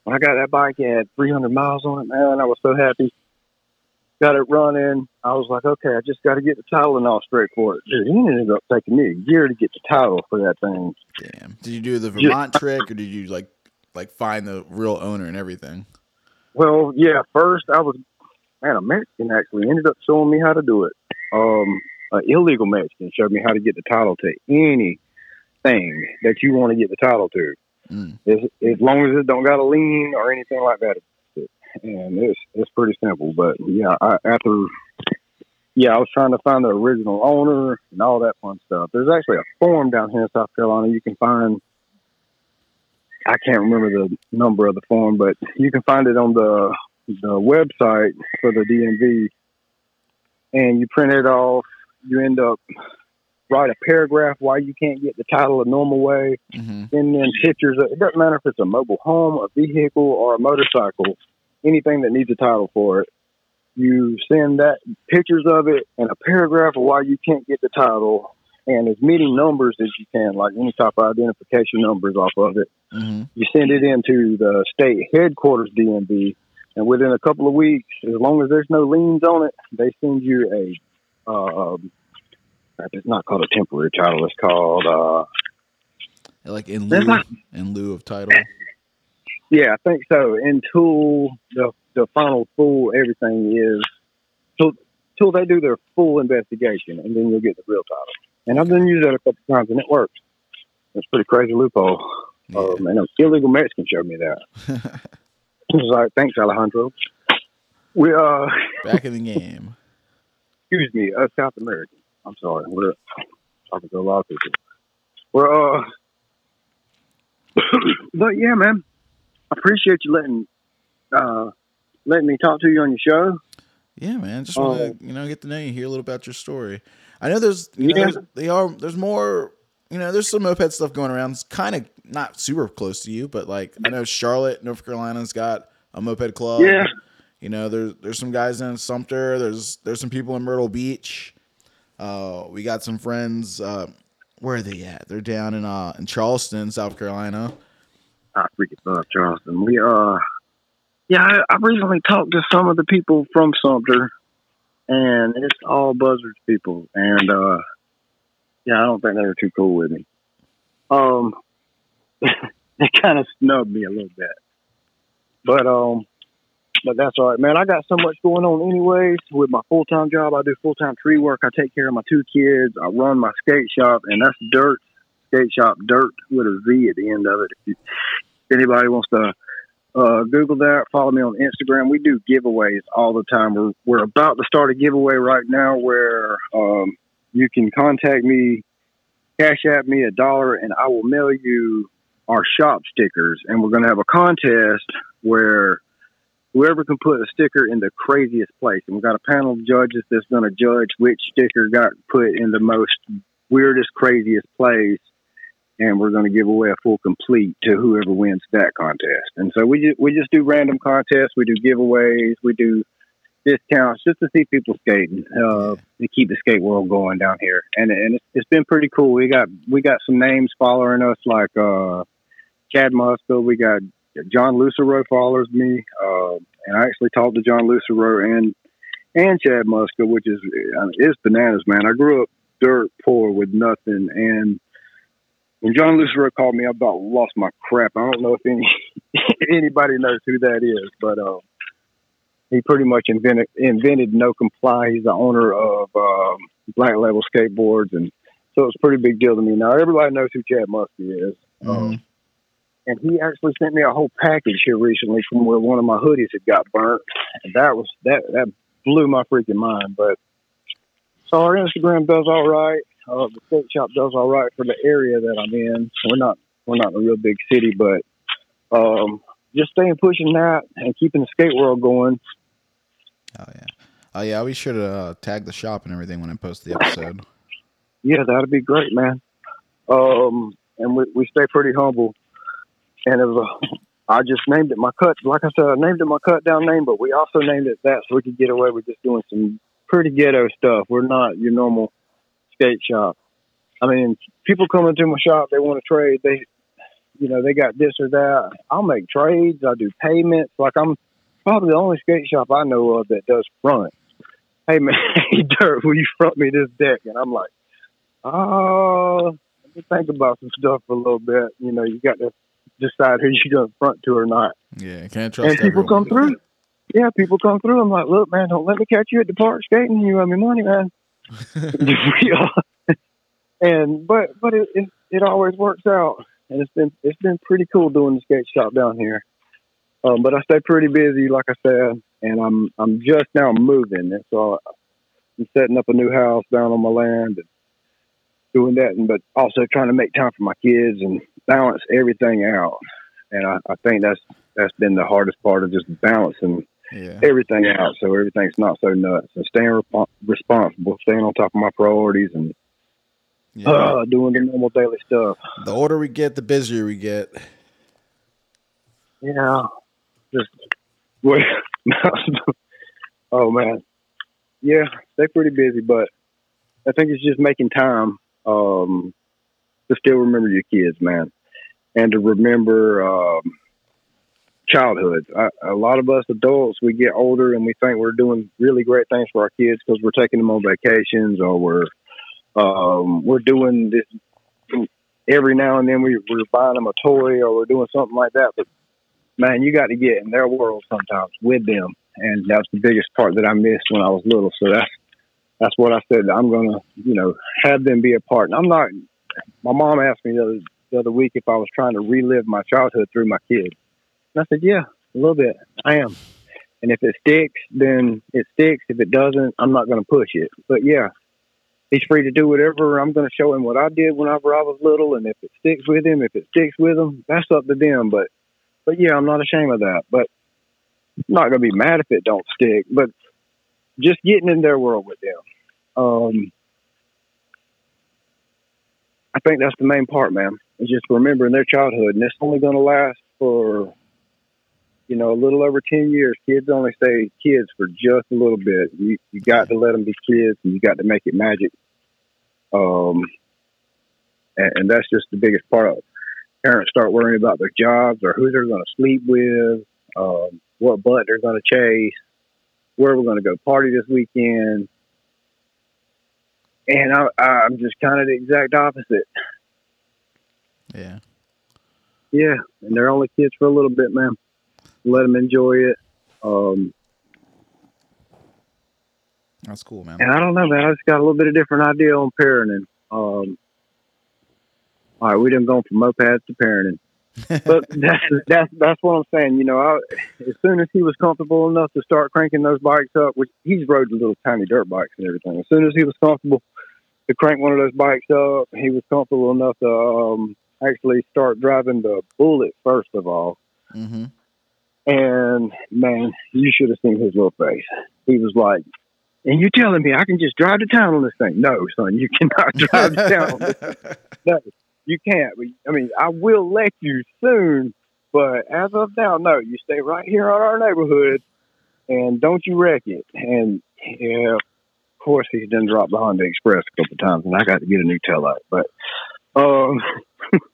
When I got that bike, it had 300 miles on it, man. I was so happy. Got it running. I was like, okay, I just got to get the title and all straight for it. Dude, it ended up taking me a year to get the title for that thing. Damn. Did you do the Vermont trick or did you like like find the real owner and everything? Well, yeah, first I was man, a Mexican actually ended up showing me how to do it. Um, an illegal Mexican showed me how to get the title to anything that you want to get the title to. Mm. As, as long as it don't got a lien or anything like that. And it's it's pretty simple. But yeah, I, after yeah, I was trying to find the original owner and all that fun stuff. There's actually a form down here in South Carolina you can find. I can't remember the number of the form, but you can find it on the the website for the DMV, and you print it off. You end up write a paragraph why you can't get the title a normal way, hmm and then pictures. Of, it doesn't matter if it's a mobile home, a vehicle, or a motorcycle. Anything that needs a title for it, you send that pictures of it and a paragraph of why you can't get the title, and as many numbers as you can, like any type of identification numbers off of it. hmm You send it into the state headquarters DMV, and within a couple of weeks, as long as there's no liens on it, they send you a. Um, it's not called a temporary title. It's called. Uh, Like in lieu not- in lieu of title. Yeah, I think so. Until the the final full everything is, till till they do their full investigation, and then you'll get the real title. And I've been used that a couple times, and it works. It's a pretty crazy loophole. Yeah. Um, and an illegal Mexican showed me that. I was like, "Thanks, Alejandro." We uh, Back in the game. excuse me, uh, South American. I'm sorry, we're talking to a lot of people. We're uh, but yeah, man, appreciate you letting uh letting me talk to you on your show. Yeah, man. Just want to Oh. you know get to know you, hear a little about your story. I know there's you know there's, they are there's more you know there's some moped stuff going around. It's kind of not super close to you, but like I know Charlotte, North Carolina's got a moped club. Yeah. You know there's there's some guys in Sumter. There's there's some people in Myrtle Beach. Uh, we got some friends. Uh, where are they at? They're down in uh in Charleston, South Carolina. I freaking love Charleston. We uh, yeah, I, I recently talked to some of the people from Sumter, and it's all buzzards people, and uh, yeah, I don't think they were too cool with me. Um, they kind of snubbed me a little bit, but um, but that's all right, man. I got so much going on anyways with my full time job. I do full time tree work. I take care of my two kids. I run my skate shop, and that's dirt skate shop dirt with a Z at the end of it. If, if anybody wants to uh, Google that, follow me on Instagram. We do giveaways all the time. We're we're about to start a giveaway right now where um, you can contact me, cash at me a dollar, and I will mail you our shop stickers. And we're going to have a contest where whoever can put a sticker in the craziest place, and we've got a panel of judges that's going to judge which sticker got put in the most weirdest, craziest place and we're going to give away a full complete to whoever wins that contest. And so we just, we just do random contests, we do giveaways, we do discounts just to see people skating, uh, to keep the skate world going down here. And and it's, it's been pretty cool. We got we got some names following us like uh, Chad Muska. We got John Lucero follows me, uh, and I actually talked to John Lucero and and Chad Muska, which is I mean, it's bananas, man. I grew up dirt poor with nothing, and when John Lucero called me, I about lost my crap. I don't know if any anybody knows who that is, but uh, he pretty much invented invented No Comply. He's the owner of um, Black Label Skateboards, and so it's a pretty big deal to me. Now everybody knows who Chad Muska is, Mhm. and he actually sent me a whole package here recently from where one of my hoodies had got burnt, and that was that that blew my freaking mind. But so our Instagram does all right. Uh, the skate shop does all right for the area that I'm in. We're not we're not in a real big city, but um, just staying pushing that and keeping the skate world going. Oh yeah. Oh yeah. I'll be sure to uh, tag the shop and everything when I post the episode. Yeah, that'd be great, man. Um, and we we stay pretty humble. And it was a, I just named it my cut. Like I said, I named it my cut down name, but we also named it that so we could get away with just doing some pretty ghetto stuff. We're not your normal skate shop. I mean, people come into my shop, they want to trade. They, you know, they got this or that. I'll make trades. I do payments. Like I'm probably the only skate shop I know of that does front. Hey man, hey Dirt, will you front me this deck? And I'm like, oh, let me think about some stuff for a little bit. You know, you got to decide who you're going to front to or not. Yeah. Can't trust and people everyone. come through. yeah, people come through. I'm like, look, man, don't let me catch you at the park skating. You owe me money, man. Yeah. and but but it, it it always works out, and it's been it's been pretty cool doing the skate shop down here. Um, but I stay pretty busy, like I said, and I'm I'm just now moving, and so I'm setting up a new house down on my land and doing that, and but also trying to make time for my kids and balance everything out. And I, I think that's that's been the hardest part of just balancing Yeah. everything out so everything's not so nuts and staying repo responsible, staying on top of my priorities and yeah. uh, doing the normal daily stuff. the older we get, the busier we get. Yeah, just well, oh man, yeah, they're pretty busy, but I think it's just making time um, to still remember your kids, man, and to remember um, childhood. I, a lot of us adults, we get older and we think we're doing really great things for our kids because we're taking them on vacations or we're um, we're doing this every now and then. We, we're buying them a toy or we're doing something like that, but man, you got to get in their world sometimes with them, and that's the biggest part that I missed when I was little. So that's that's what I said. I'm gonna, you know, have them be a part. And I'm not. My mom asked me the other, the other week if I was trying to relive my childhood through my kids, and I said, yeah, a little bit. I am. And if it sticks, then it sticks. If it doesn't, I'm not going to push it. But yeah, he's free to do whatever. I'm going to show him what I did whenever I was little, and if it sticks with him, if it sticks with him, that's up to them. But but yeah, I'm not ashamed of that. But I'm not gonna be mad if it don't stick. But just getting in their world with them. Um, I think that's the main part, man. Is just remembering their childhood, and it's only gonna last for you know a little over ten years. Kids only stay kids for just a little bit. You you got to let them be kids, and you got to make it magic. Um, and, and that's just the biggest part of it parents start worrying about their jobs or who they're going to sleep with, um, what butt they're going to chase, where we're going to go party this weekend. And I, I'm just kind of the exact opposite. Yeah. Yeah, and they're only kids for a little bit, man. Let them enjoy it. Um, That's cool, man. and I don't know, man. I just got a little bit of different idea on parenting. Um, all right, we done gone from mopeds to parenting. but that's that's that's what I'm saying. You know, I, as soon as he was comfortable enough to start cranking those bikes up, which he's rode the little tiny dirt bikes and everything. As soon as he was comfortable to crank one of those bikes up, he was comfortable enough to um, actually start driving the Bullet first of all. hmm And man, you should have seen his little face. He was like, "And you're telling me I can just drive to town on this thing? No, son, you cannot drive to town on this no, you can't. I mean, I will let you soon, but as of now, no. You stay right here on our neighborhood, and don't you wreck it. And yeah, of course, he's done dropped behind the Honda Express a couple times, and I got to get a new tail light. But um,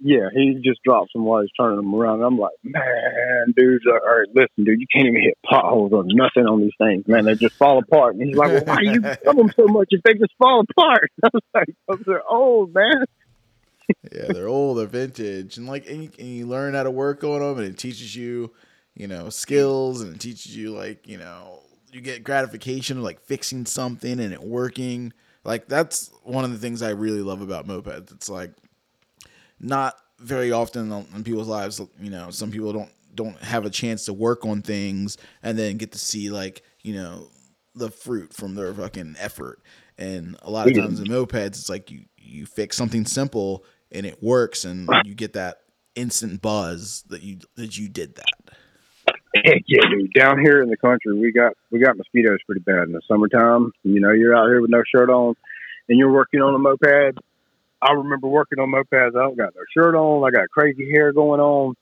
yeah, he just drops them while he's turning them around. And I'm like, man, dudes, all right, listen, dude, you can't even hit potholes or nothing on these things, man. They just fall apart. And he's like, well, why do you love them so much if they just fall apart? I was like, they're old, man. yeah, they're old, they're vintage, and like, and you, and you learn how to work on them, and it teaches you, you know, skills, and it teaches you like, you know, you get gratification of like fixing something and it working. Like that's one of the things I really love about mopeds. It's like not very often in people's lives, you know, some people don't don't have a chance to work on things and then get to see like, you know, the fruit from their fucking effort. And a lot of times in mopeds, it's like you you fix something simple and it works, and you get that instant buzz that you that you did that. Heck yeah, dude. Down here in the country, we got we got mosquitoes pretty bad in the summertime. You know, you're out here with no shirt on, and you're working on a moped. I remember working on mopeds. I don't got no shirt on. I got crazy hair going on,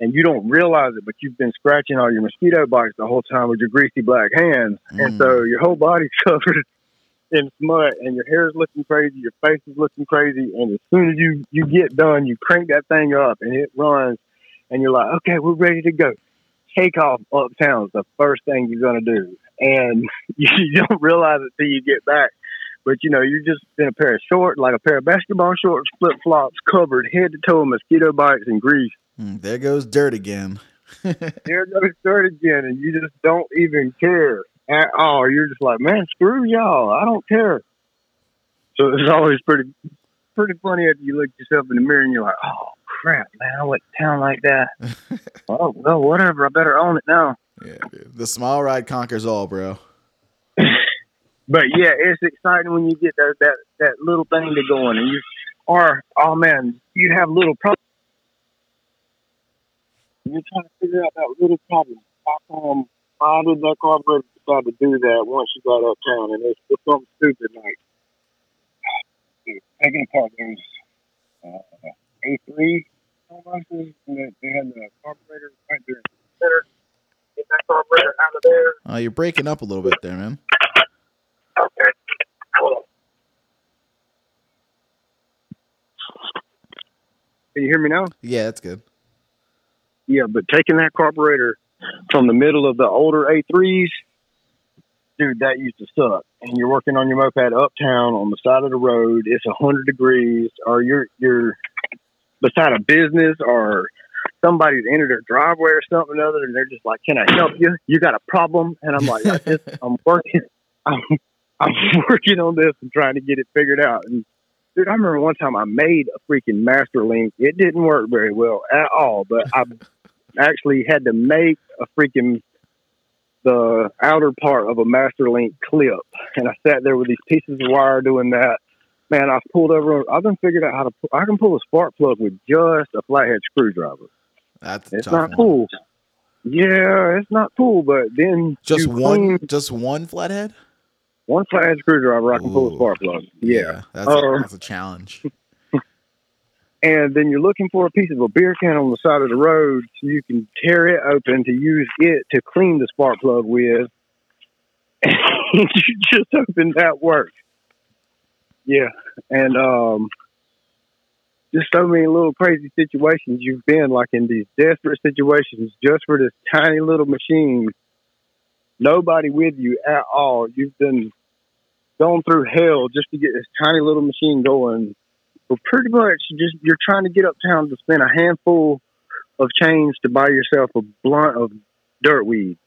and you don't realize it, but you've been scratching all your mosquito bites the whole time with your greasy black hands, and Mm. so your whole body's covered in smut, and your hair's looking crazy, your face is looking crazy, and as soon as you you get done, you crank that thing up, and it runs, and you're like, okay, we're ready to go take off uptown is the first thing you're going to do. And you don't realize it till you get back. But, you know, you're just in a pair of shorts, like a pair of basketball shorts, flip flops, covered head to toe in mosquito bites and grease. Mm, there goes dirt again. Here it goes start again, and you just don't even care at all. You're just like, man, screw y'all. I don't care. So it's always pretty, pretty funny after you look yourself in the mirror and you're like, oh crap, man, I went to town like that. oh well, whatever. I better own it now. Yeah, dude. The small ride conquers all, bro. But yeah, it's exciting when you get that that that little thing to going, and you are oh man, you have little problems. You're trying to figure out that little problem. How come? How did that carburetor decide to do that once you got uptown? And it's, it's something stupid like dude, taking apart those uh, A three almost, and they, they had the carburetor right there in the center. Get that carburetor out of there. Uh, you're breaking up a little bit there, man. Okay. Hold on. Can you hear me now? Yeah, that's good. Yeah, but taking that carburetor from the middle of the older A3s, dude, that used to suck. And you're working on your moped uptown on the side of the road. It's a hundred degrees, or you're you're beside a business, or somebody's entered their driveway or something or other, and they're just like, "Can I help you? You got a problem?" And I'm like, "I'm working, I'm I'm working on this and trying to get it figured out." And dude, I remember one time I made a freaking master link. It didn't work very well at all, but I actually had to make a freaking the outer part of a master link clip, and I sat there with these pieces of wire doing that. Man, I pulled over. I've been figured out how to. I can pull a spark plug with just a flathead screwdriver. That's It's not one. cool. Yeah, it's not cool. But then Just one, clean just one flathead. One flathead screwdriver, I can pull a spark plug. Yeah. that's, Uh, a, that's a challenge. and then you're looking for a piece of a beer can on the side of the road so you can tear it open to use it to clean the spark plug with. And you just hoping that works. Yeah, and um, just so many little crazy situations you've been like in these desperate situations just for this tiny little machine. Nobody with you at all. You've been going through hell just to get this tiny little machine going well, pretty much just you're trying to get uptown to spend a handful of change to buy yourself a blunt of dirt weed.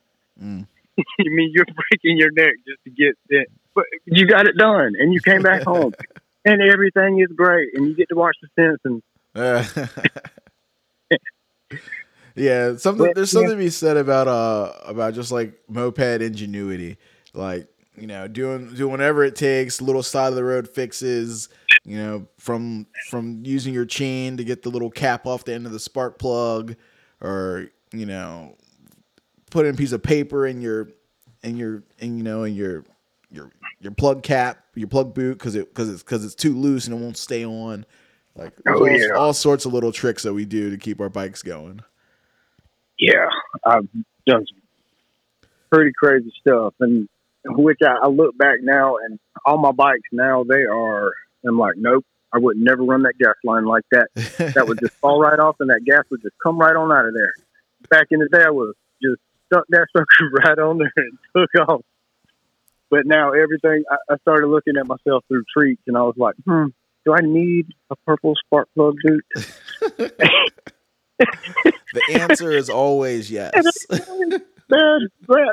Mm. you mean you're breaking your neck just to get it, but you got it done and you came back home and everything is great and you get to watch the Simpsons. Yeah, something. There's something to be said about uh about just like moped ingenuity, like you know doing doing whatever it takes, little side of the road fixes. You know, from from using your chain to get the little cap off the end of the spark plug, or you know, putting a piece of paper in your in your in you know in your your your plug cap, your plug boot because it because it's because it's too loose and it won't stay on. Like Oh, all, yeah. all sorts of little tricks that we do to keep our bikes going. Yeah, I've done some pretty crazy stuff, and which I, I look back now, and all my bikes now they are. I'm like, nope, I would never run that gas line like that. That would just fall right off, and that gas would just come right on out of there. Back in the day, I was just stuck that sucker right on there and took off. But now everything, I, I started looking at myself through treats, and I was like, hmm, do I need a purple spark plug boot? the answer is always yes. Man,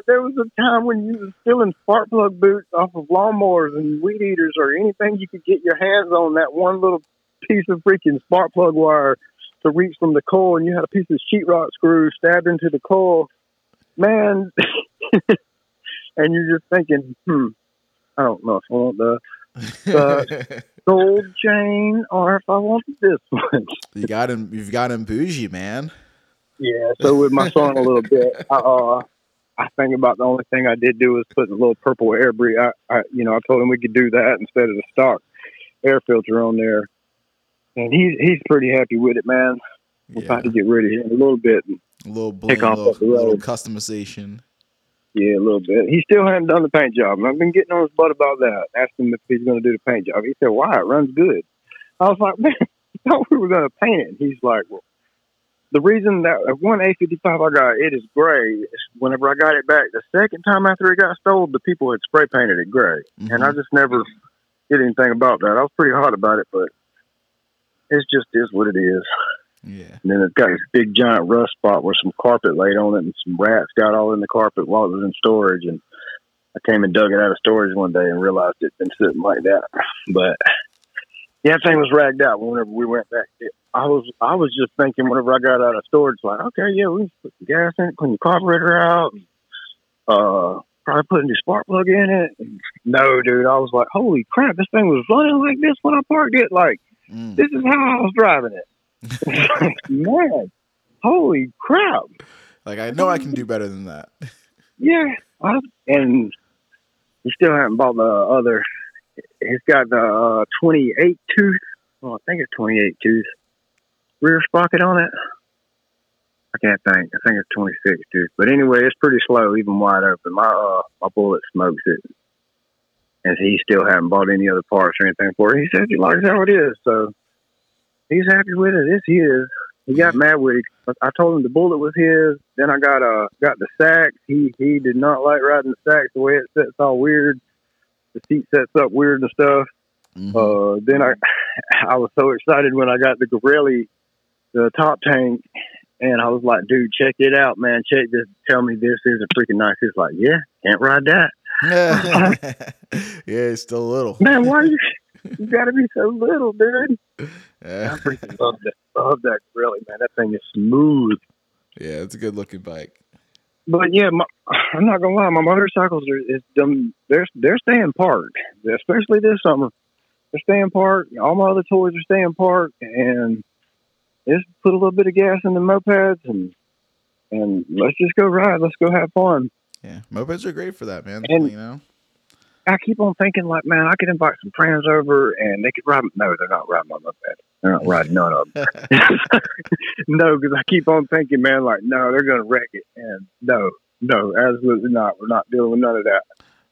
there was a time when you was stealing spark plug boots off of lawnmowers and weed eaters or anything you could get your hands on. That one little piece of freaking spark plug wire to reach from the coil, and you had a piece of sheetrock screw stabbed into the coil. Man, and you're just thinking, hmm, I don't know if I want the gold chain or if I want this one. you got him. You've got him bougie, man. Yeah, so with my son a little bit, I, uh, I think about the only thing I did do was put a little purple air breathe. I, I, you know, I told him we could do that instead of the stock air filter on there, and he's he's pretty happy with it, man. We're Yeah. about to get rid of him a little bit. A little bling, off little, little customization. Yeah, a little bit. He still hadn't done the paint job, and I've been getting on his butt about that. Asked him if he's going to do the paint job. He said, "Why? It runs good." I was like, "Man, I thought we were going to paint it." And he's like, "Well." The reason that uh, one A55 I got, it is gray. Whenever I got it back, the second time after it got stole, the people had spray painted it gray. and I mm-hmm. just never did anything about that. I was pretty hot about it, but it's just is what it is. Yeah. And then it's got this big giant rust spot where some carpet laid on it and some rats got all in the carpet while it was in storage. And I came and dug it out of storage one day and realized it'd been sitting like that. But yeah, that thing was ragged out whenever we went back. I was I was just thinking whenever I got out of storage, like, okay, yeah, we put the gas in it, clean the carburetor out, and, uh, probably put a new spark plug in it. And no, dude, I was like, holy crap, this thing was running like this when I parked it. Like, Mm. this is how I was driving it. Man, holy crap. Like I know I can do better than that. Yeah. I, and he still haven't bought the other. He's got the uh, 28 tooth. Well, I think it's 28 tooth rear sprocket on it. I can't think. I think it's 26 tooth. But anyway, it's pretty slow, even wide open. My uh, my bullet smokes it. And he still hasn't bought any other parts or anything for it. He says he likes how it is, so he's happy with it. It's his. He got mad with it. I told him the bullet was his. Then I got uh got the Sachs. He he did not like riding the Sachs the way it sets all weird. The seat sets up weird and stuff. Mhm. Uh, then I I was so excited when I got the Garelli, the top tank, and I was like, dude, check it out, man. Check this. Tell me this is a freaking nice. He's like, yeah, can't ride that. yeah, he's still a little. Man, why you you gotta be so little, dude? I freaking love that. Love that Garelli, man. That thing is smooth. yeah, it's a good looking bike. But yeah, my, I'm not gonna lie. My motorcycles are is them. They're they're staying parked, especially this summer. They're staying parked. All my other toys are staying parked, and just put a little bit of gas in the mopeds and and let's just go ride. Let's go have fun. Yeah, mopeds are great for that, man. And- you know. I keep on thinking like, man, I could invite some friends over and they could ride. No, they're not riding my moped. They're not riding none of them. no, because I keep on thinking, man, like, no, they're gonna wreck it, and no, no, absolutely not. We're not dealing with none of that.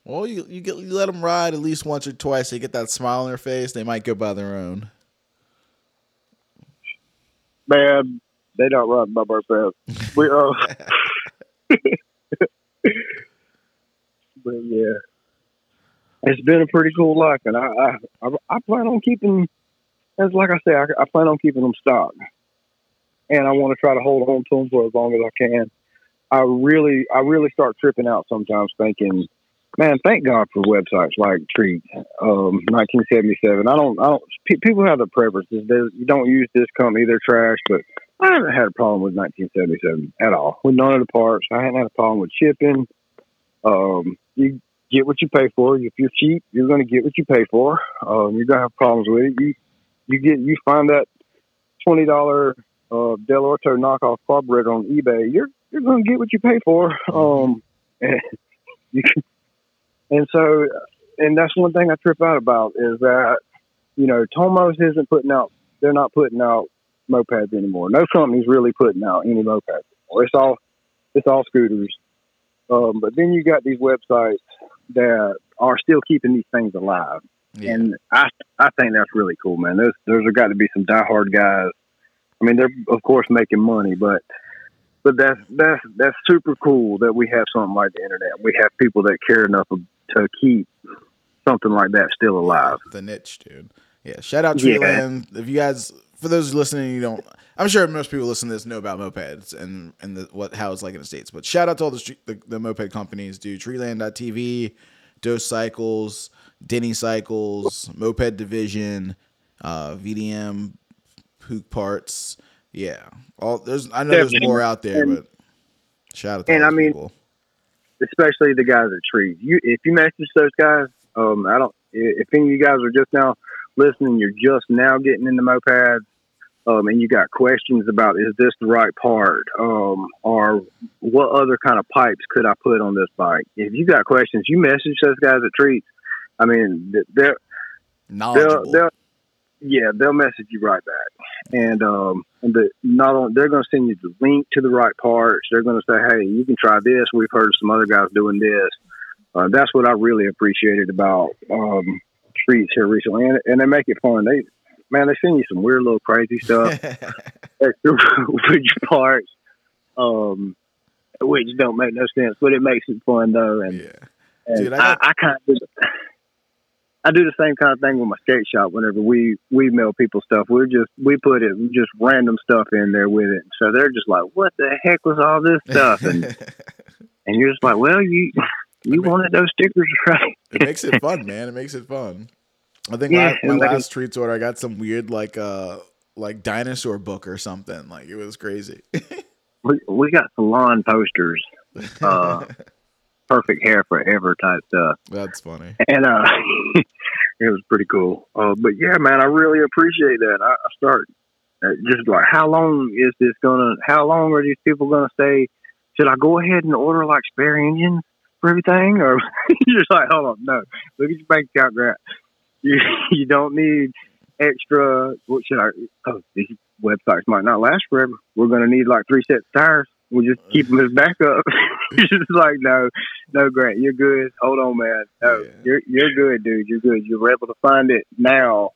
well, you you get you let them ride at least once or twice. They get that smile on their face. They might go by their own. Man, they don't ride my moped. We uh, but yeah, it's been a pretty cool life, and I I, I, I plan on keeping. As like I say, I, I plan on keeping them stock, and I want to try to hold on to them for as long as I can. I really, I really start tripping out sometimes, thinking, "Man, thank God for websites like Treat, um, 1977." I don't, I don't. Pe- people have their preferences. There's, you don't use this company; they're trash. But I haven't had a problem with 1977 at all with none of the parts. I haven't had a problem with shipping. Um, you get what you pay for. If you're cheap, you're going to get what you pay for. Um, you're going to have problems with it. You you get you find that twenty dollar uh, Dell'Orto knockoff carburetor on eBay. You're you're going to get what you pay for. Um, and you can, and so and that's one thing I trip out about is that you know Tomos isn't putting out. They're not putting out mopeds anymore. No company's really putting out any mopeds anymore. It's all it's all scooters. Um, but then you got these websites that are still keeping these things alive, Yeah. and I I think that's really cool, man. There's there's got to be some diehard guys. I mean, they're of course making money, but but that's that's that's super cool that we have something like the internet. We have people that care enough to keep something like that still alive. the niche, dude. Yeah, shout out Yeah. Treatland. If you guys, for those listening, you don't. I'm sure most people listening to this know about mopeds and and the, what how it's like in the states. But shout out to all the street, the, the moped companies, dude. Treatland.tv, Dose Cycles, Denny Cycles, Moped Division, uh, VDM, Hook Parts. Yeah, all there's. I know there's more out there, And- but shout out to and I mean, people. especially the guys at Trees. You, if you message those guys, um, I don't. If any of you guys are just now listening, you're just now getting into mopeds, um, and you got questions about is this the right part, um, or what other kind of pipes could I put on this bike? If you got questions, you message those guys at Treats. I mean, they're they'll, Knowledgeable. they'll yeah they'll message you right back and um and the not only they're going to send you the link to the right parts they're going to say hey you can try this we've heard of some other guys doing this uh, that's what i really appreciated about um treats here recently and, and they make it fun they man they send you some weird little crazy stuff extra your parts um which don't make no sense but it makes it fun though and, yeah. and Dude, I I, got- I, kind of I do the same kind of thing with my skate shop. Whenever we we mail people stuff, we just we put it just random stuff in there with it. So they're just like, "What the heck was all this stuff?" And and you're just like, "Well, you you wanted those stickers, right?" it makes it fun, man. It makes it fun. I think Yeah, my like- last treats order, I got some weird like uh like dinosaur book or something. Like it was crazy. We we got salon posters, uh, perfect hair forever type stuff. That's funny. and uh it was pretty cool uh but yeah man i really appreciate that i, I start uh, just like how long is this gonna how long are these people gonna stay? should i go ahead and order like spare engines for everything or you're just like hold on no look at your bank account grant you you don't need extra what should i oh these websites might not last forever we're gonna need like three sets of tires we'll just keep them as backup you're just like no no, Grant, you're good. Hold on, man. No, Yeah. you're you're good, dude. You're good. You're able to find it now,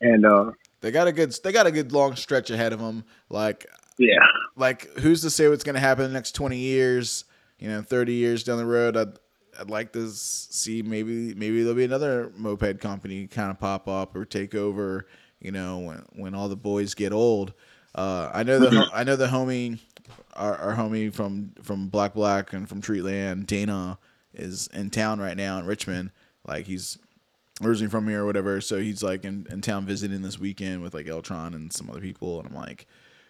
and uh, They got a good they got a good long stretch ahead of them. Like yeah, like who's to say what's going to happen in the next 20 years you know 30 years down the road i'd, I'd like to see maybe maybe there'll be another moped company kind of pop up or take over you know when when all the boys get old. Uh, i know the ho- i know the homie our, our homie from from black black and from treatland dana is in town right now in richmond. Like he's originally from here or whatever so he's like in, in town visiting this weekend with like eltron and some other people and i'm like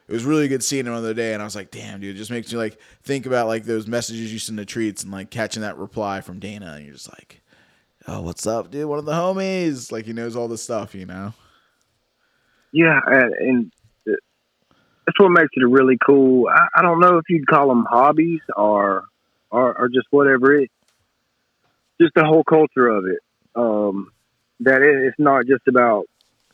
it was really good seeing him the other day, and I was like, "Damn, dude!" It just makes you like think about like those messages you send to treats and like catching that reply from Dana, and you're just like, "Oh, what's up, dude? One of the homies." Like he knows all this stuff, you know. yeah, and, and that's what makes it a really cool. I, don't know if you'd call them hobbies or or, or just whatever it. Just the whole culture of it. Um, that it, it's not just about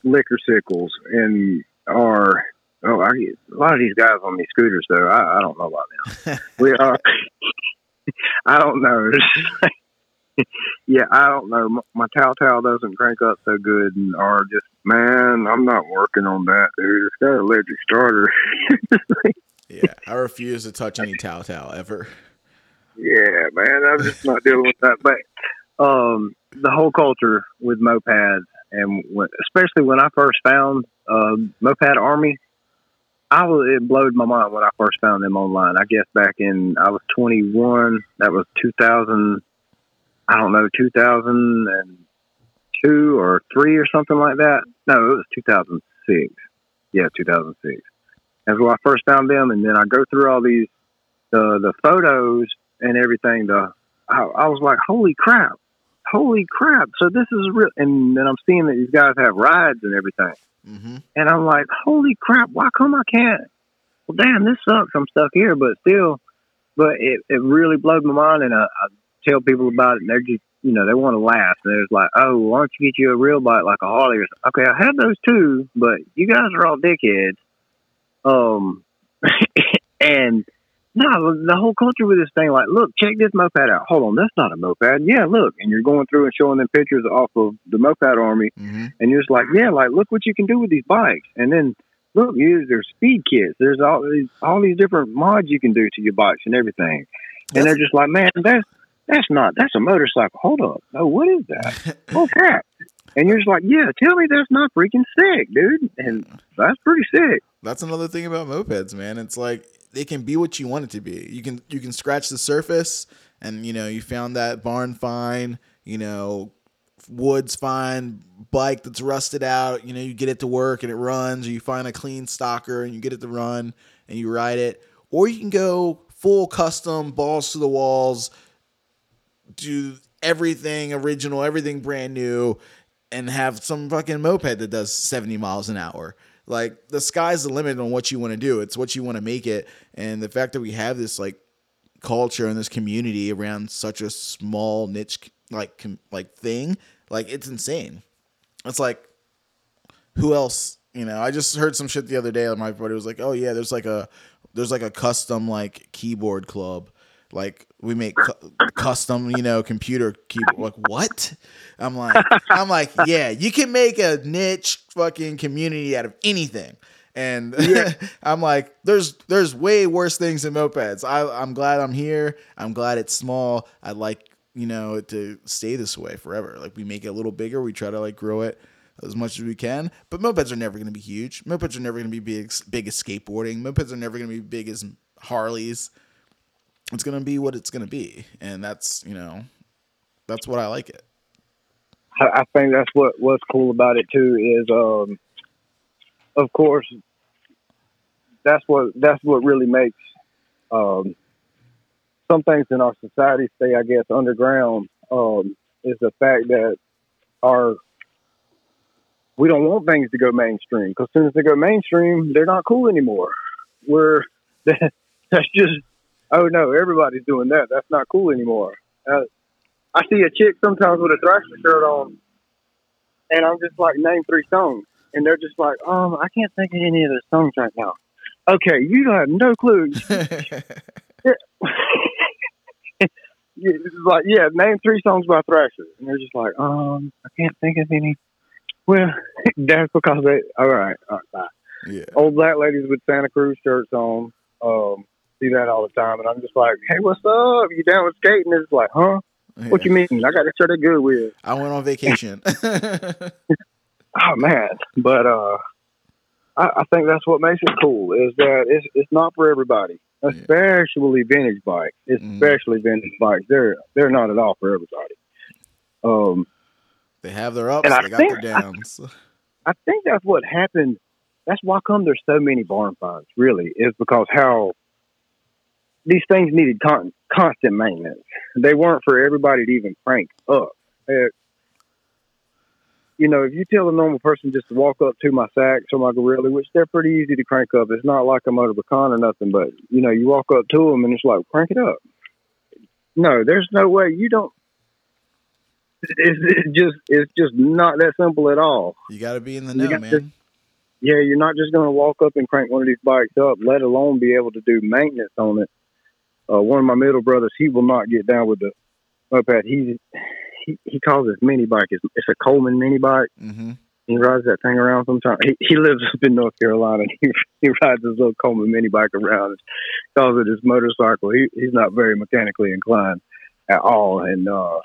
liquor sickles and or oh, I, a lot of these guys on these scooters though. I, I don't know about them. we are. I don't know. yeah, I don't know. My, my Tao Tao doesn't crank up so good, and or just man, I'm not working on that, dude. It's got an electric starter. Yeah, I refuse to touch any Tao Tao ever. yeah, man, I'm just not dealing with that. But um, the whole culture with mopeds, and when, especially when I first found uh, Moped Army, I was it blowed my mind when I first found them online. I guess back in I was 21. That was 2000. I don't know 2002 or three or something like that. No, it was 2006. Yeah, 2006. That's when I first found them, and then I go through all these the the photos and everything. The I, I was like, holy crap, holy crap! So this is real. And then I'm seeing that these guys have rides and everything, hmm and I'm like, holy crap! Why come I can't? Well, damn, this sucks. I'm stuck here, but still, but it it really blowed my mind, and I, I tell people about it, and they're just you know they want to laugh. And they're like, oh, why don't you get you a real bike like a Harley? Or something? Okay, I have those too, but you guys are all dickheads. Um, and no, the whole culture with this thing, like, look, check this moped out. Hold on, that's not a moped. Yeah, look, and you're going through and showing them pictures off of the moped army, hmm and you're just like, yeah, like, look what you can do with these bikes. And then look, you, there's speed kits. There's all these all these different mods you can do to your bikes and everything. And they're just like, man, that's that's not that's a motorcycle. Hold up, oh, what is that? oh crap! And you're just like, yeah, tell me that's not freaking sick, dude. And that's pretty sick. That's another thing about mopeds, man. It's like they can be what you want it to be. You can you can scratch the surface, and you know you found that barn fine. You know, wood's fine. Bike that's rusted out. You know, you get it to work and it runs. Or you find a clean stocker and you get it to run and you ride it. Or you can go full custom, balls to the walls, do everything original, everything brand new, and have some fucking moped that does 70 miles an hour. Like the sky's the limit on what you want to do. It's what you want to make it. And the fact that we have this like culture and this community around such a small niche like com- like thing, like it's insane. It's like who else? You know, I just heard some shit the other day. My buddy was like, "Oh yeah, there's like a there's like a custom like keyboard club. Like we make cu- custom, you know, computer keyboard. Like what? I'm like, I'm like, yeah, you can make a niche fucking community out of anything. And I'm like, there's there's way worse things than mopeds. I, I'm glad I'm here. I'm glad it's small. I like you know it to stay this way forever. Like we make it a little bigger, we try to like grow it as much as we can. But mopeds are never going to be huge. Mopeds are never going to be big, big as skateboarding. Mopeds are never going to be big as Harleys. It's to be what it's to be, and that's you know, that's what I like it. I, I think that's what what's cool about it too is, um, of course, that's what that's what really makes um, some things in our society stay, I guess, underground. Um, is the fact that our we don't want things to go mainstream because as soon as they go mainstream, they're not cool anymore. We're that's just oh no, everybody's doing that. That's not cool anymore. Uh, I see a chick sometimes with a Thrasher shirt on, and I'm just like, name three songs, and they're just like, um, I can't think of any of the songs right now. Okay, you have no clue. it's like, yeah, name three songs by Thrasher, and they're just like, um, I can't think of any. Well, that's because they. All right, all right, bye. yeah. Old black ladies with Santa Cruz shirts on. Um, see that all the time, and I'm just like, hey, what's up? You down with skating? It's like, huh? What you mean? I got a shirt at Goodwill. I went on vacation. Oh man, but uh, I, I think that's what makes it cool is that it's it's not for everybody, especially vintage bikes, Mm-hmm. especially vintage bikes. They're they're not at all for everybody. Um, they have their ups, And I they got think- their downs. I think that's what happened. That's why come there's so many barn finds. Really, is because how these things needed con- constant maintenance. They weren't for everybody to even crank up. Uh, you know, if you tell a normal person just to walk up to my Sachs or my Garelli, which they're pretty easy to crank up, it's not like a Motobecane or nothing. But you know, you walk up to them and it's like crank it up. No, there's no way you don't. It's, it's just it's just not that simple at all. You got to be in the know, man. to- Yeah, you're not just going to walk up and crank one of these bikes up, let alone be able to do maintenance on it. Uh, one of my middle brothers, he will not get down with the moped. He's he, he calls his mini bike. It's, it's a Coleman mini bike. Mm-hmm. He rides that thing around sometimes. He, he lives up in North Carolina. He he rides his little Coleman mini bike around. Calls it his motorcycle. He he's not very mechanically inclined at all. And uh,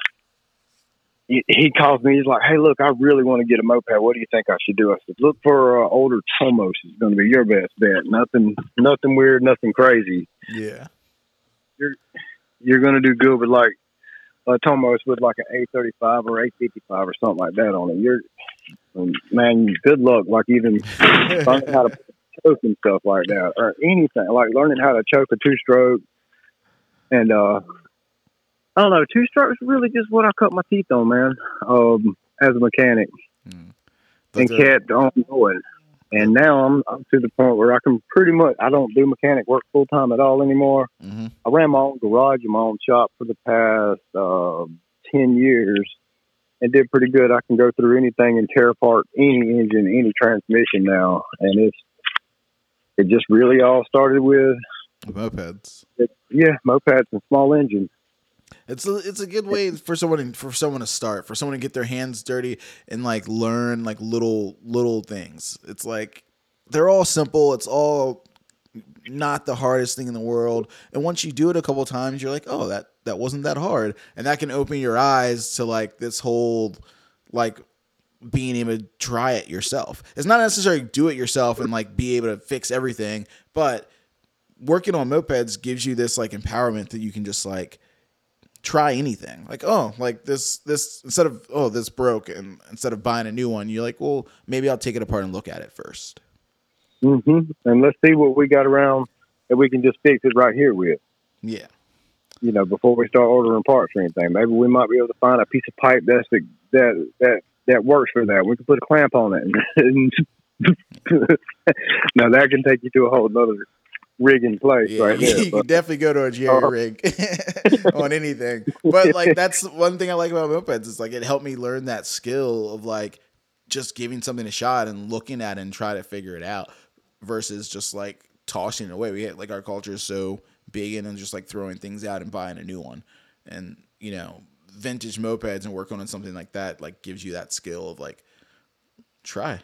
he, he calls me. He's like, "Hey, look, I really want to get a moped. What do you think I should do?" I said, "Look for uh, older Tomos. It's going to be your best bet. Nothing, nothing weird, nothing crazy. Yeah. You're you're going to do good with like a Tomos with like an A35 or A55 or something like that on it. You're, man, good luck. Like even learning how to choke and stuff like that, or anything like learning how to choke a two stroke. And uh, I don't know, two strokes is really just what I cut my teeth on, man. Um, as a mechanic, But and kept on going. And now I'm, I'm to the point where I can pretty much I don't do mechanic work full time at all anymore. mhm. I ran my own garage and my own shop for the past uh, ten years, and did pretty good. I can go through anything and tear apart any engine, any transmission now, and it's it just really all started with mopeds. yeah mopeds and small engines. It's a, it's a good way for someone for someone to start, for someone to get their hands dirty and like learn like little little things. It's like they're all simple. It's all not the hardest thing in the world. And once you do it a couple times, you're like, "Oh, that that wasn't that hard." And that can open your eyes to like this whole like being able to try it yourself. It's not necessarily do it yourself and like be able to fix everything, but working on mopeds gives you this like empowerment that you can just like try anything. Like, oh, like this this instead of oh, this broke and instead of buying a new one, you're like, well, maybe I'll take it apart and look at it first. Mm-hmm. And let's see what we got around that we can just fix it right here with. Yeah. You know, before we start ordering parts or anything, maybe we might be able to find a piece of pipe that's the, that that that works for that. We can put a clamp on it. And now that can take you to a whole other rigging place Yeah, right there. you But can definitely go to a jerry Oh. rig on anything. But like that's one thing I like about mopeds is like it helped me learn that skill of like just giving something a shot and looking at it and try to figure it out versus just like tossing it away. We had like our culture is so big in and just like throwing things out and buying a new one. And you know, vintage mopeds and working on something like that like gives you that skill of like try.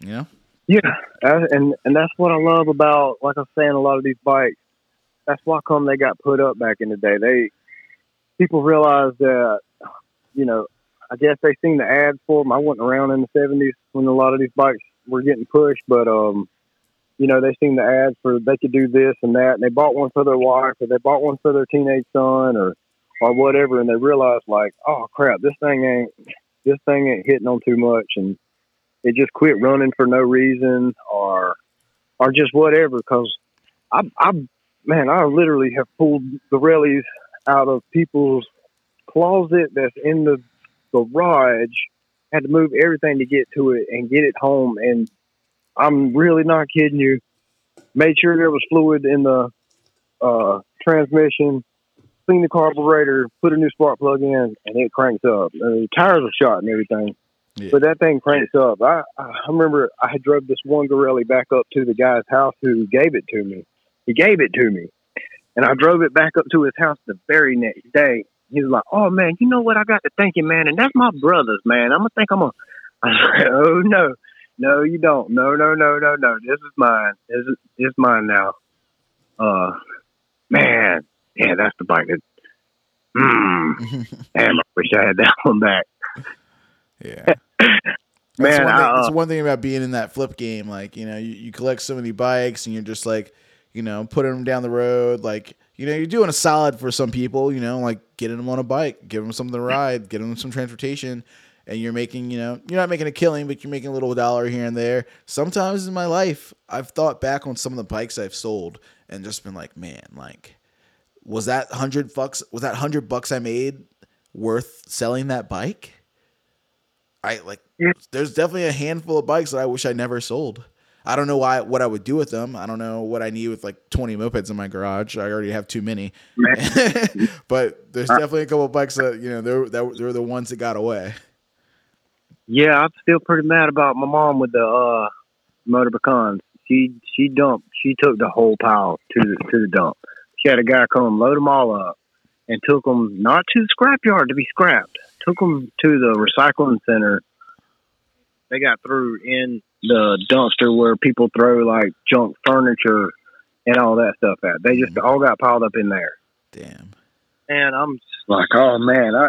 You know? Yeah, and and that's what I love about, like I'm saying, a lot of these bikes. That's why come they got put up back in the day. They people realize that, you know, I guess they seen the ads for them. I wasn't around in the seventies when a lot of these bikes were getting pushed, but um, you know, they seen the ads for they could do this and that, and they bought one for their wife, or they bought one for their teenage son, or or whatever, and they realized like, oh crap, this thing ain't this thing ain't hitting on too much, and it just quit running for no reason, or or just whatever. Because I, I, man, I literally have pulled the rallies out of people's closet that's in the garage. Had to move everything to get to it and get it home, and I'm really not kidding you. Made sure there was fluid in the uh, transmission, cleaned the carburetor, put a new spark plug in, and it cranks up. The tires are shot and everything, Yeah. but that thing cranks up. I, I remember I had drove this one Garelli back up to the guy's house who gave it to me. He gave it to me, and I drove it back up to his house the very next day. He was like, "Oh man, you know what? I got to thank you, man, and that's my brother's, man. I'm gonna think I'm gonna." I was like, "Oh no, no, you don't. No, no, no, no, no. This is mine. This is is mine now." Uh, man, yeah, that's the bike that. Mm, damn, I wish I had that one back. Yeah. Man, one thing, uh, that's one thing about being in that flip game. Like, you know, you, you collect so many bikes and you're just like, you know, putting them down the road. Like, you know, you're doing a solid for some people, you know, like getting them on a bike, giving them something to ride, getting them some transportation. And you're making, you know, you're not making a killing, but you're making a little dollar here and there. Sometimes in my life, I've thought back on some of the bikes I've sold and just been like, man, like, was that hundred bucks? Was that hundred bucks I made worth selling that bike? I like. Yeah. There's definitely a handful of bikes that I wish I never sold. I don't know why what I would do with them. I don't know what I need with like 20 mopeds in my garage. I already have too many. but there's definitely a couple of bikes that you know they're that they're the ones that got away. Yeah, I'm still pretty mad about my mom with the uh Motobecanes. She she dumped. She took the whole pile to the to the dump. She had a guy come load them all up and took them not to the scrapyard to be scrapped. Took them to the recycling center. They got through in the dumpster where people throw like junk furniture and all that stuff at. They just all got piled up in there. Damn. And I'm just like, oh man, I